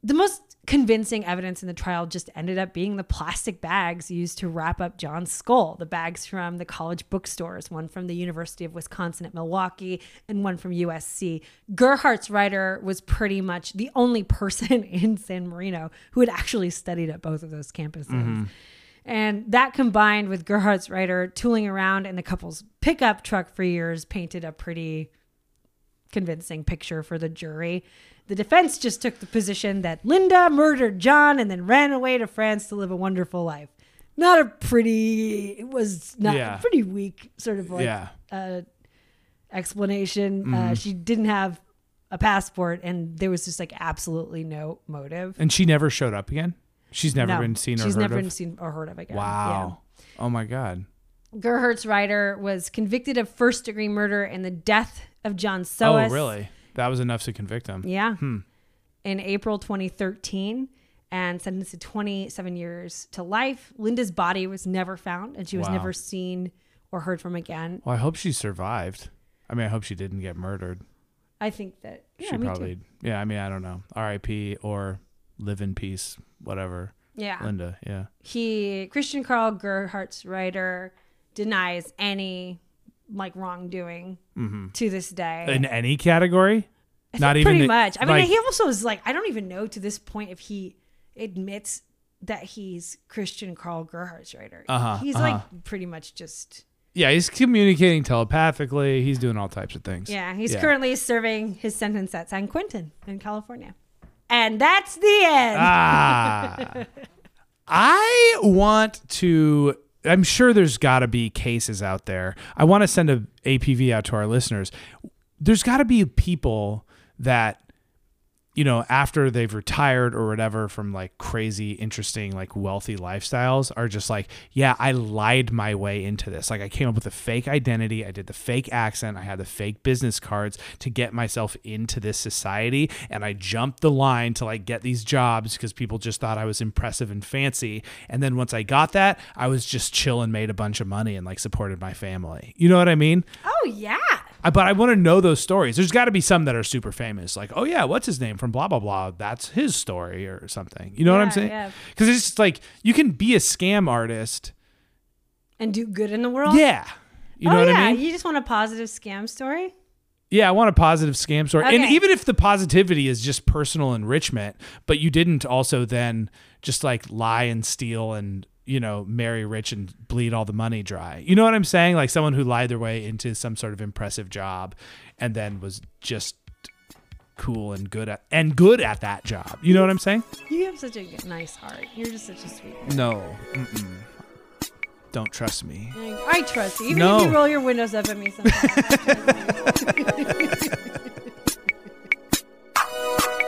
The most convincing evidence in the trial just ended up being the plastic bags used to wrap up John's skull. The bags from the college bookstores, one from the University of Wisconsin at Milwaukee and one from USC. Gerhartsreiter was pretty much the only person in San Marino who had actually studied at both of those campuses. Mm-hmm. And that combined with Gerhartsreiter tooling around in the couple's pickup truck for years painted a pretty convincing picture for the jury. The defense just took the position that Linda murdered John and then ran away to France to live a wonderful life. Not a pretty, it was not Yeah. pretty weak sort of like yeah. uh, explanation. Mm-hmm. Uh, she didn't have a passport and there was just like absolutely no motive. And she never showed up again? She's never No, been seen or She's heard never of? been seen or heard of again. Yeah. wow. Oh my God. Gerhartsreiter was convicted of first degree murder in the death of John Sohus. Oh, really? That was enough to convict him. Yeah. Hmm. In April 2013 and sentenced to 27 years to life. Linda's body was never found and she was Wow. never seen or heard from again. Well, I hope she survived. I mean, I hope she didn't get murdered. I think that yeah, she probably, too. yeah, I mean, I don't know. R.I.P. or live in peace, whatever. Yeah. Linda, yeah. He Christian Karl Gerhartsreiter denies any like wrongdoing hmm to this day. In any category? I Not even pretty the- much. I mean, like- he also is like, I don't even know to this point if he admits that he's Christian Karl Gerhartsreiter. Uh-huh, He's uh-huh. like pretty much just Yeah, he's communicating telepathically. He's doing all types of things. yeah. He's Yeah. currently serving his sentence at San Quentin in California, and that's the end. Ah. I want to. I'm sure there's got to be cases out there. I want to send a APB out to our listeners. There's got to be people that you know, after they've retired or whatever from like crazy, interesting, like wealthy lifestyles, are just like, yeah, I lied my way into this. Like, I came up with a fake identity. I did the fake accent. I had the fake business cards to get myself into this society. And I jumped the line to like get these jobs because people just thought I was impressive and fancy. And then once I got that, I was just chill and made a bunch of money and like supported my family. You know what I mean? Oh yeah. I- but I want to know those stories. There's got to be some that are super famous, like, oh yeah, what's his name from blah blah blah. That's his story or something. You know what I'm Yeah, saying? yeah. Because it's just like you can be a scam artist. And do good in the world. Yeah, you know oh what yeah. I mean. You just want a positive scam story. Yeah, I want a positive scam story, and even if the positivity is just personal enrichment, but you didn't also then just like lie and steal and you know marry rich and bleed all the money dry. You know what I'm saying? Like someone who lied their way into some sort of impressive job and then was just cool and good at and good at that job. You know what I'm saying? You have such a nice heart. You're just such a sweet. No. Mm-mm. Don't trust me. I I trust you. Even No. if you roll your windows up at me sometimes.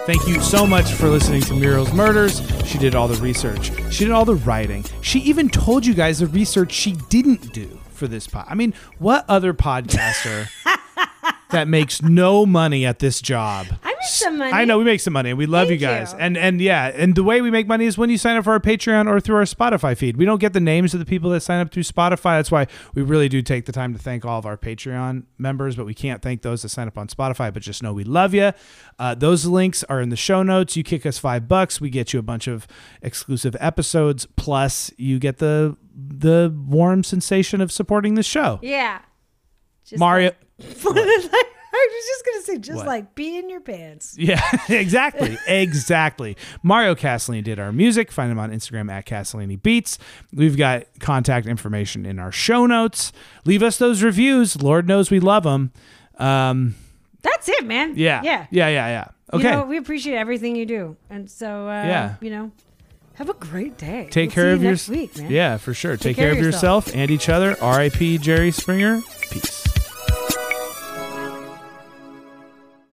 I trust you. Thank you so much for listening to Muriel's Murders. She did all the research. She did all the writing. She even told you guys the research she didn't do for this pod. I mean, what other podcaster that makes no money at this job? I make some money. I know we make some money and we love you guys. you. And and yeah, and the way we make money is when you sign up for our Patreon or through our Spotify feed. We don't get the names of the people that sign up through Spotify. That's why we really do take the time to thank all of our Patreon members, but we can't thank those that sign up on Spotify. But just know we love you. Uh, those links are in the show notes. You kick us five bucks, we get you a bunch of exclusive episodes. Plus, you get the the warm sensation of supporting the show. Yeah. Just Mario. Like, I was just gonna say, just What? like be in your pants. Yeah, exactly. exactly. Mario Casalini did our music. Find him on Instagram at Casalini Beats. We've got contact information in our show notes. Leave us those reviews. Lord knows we love them. Um, That's it, man. yeah. Yeah. Yeah, yeah, yeah. Okay. You know, we appreciate everything you do, and so uh, Yeah. you know, have a great day. Take We'll care see of you your next week, man. Yeah, for sure. Take, care care of of yourself and each other. R.I.P. Jerry Springer. Peace.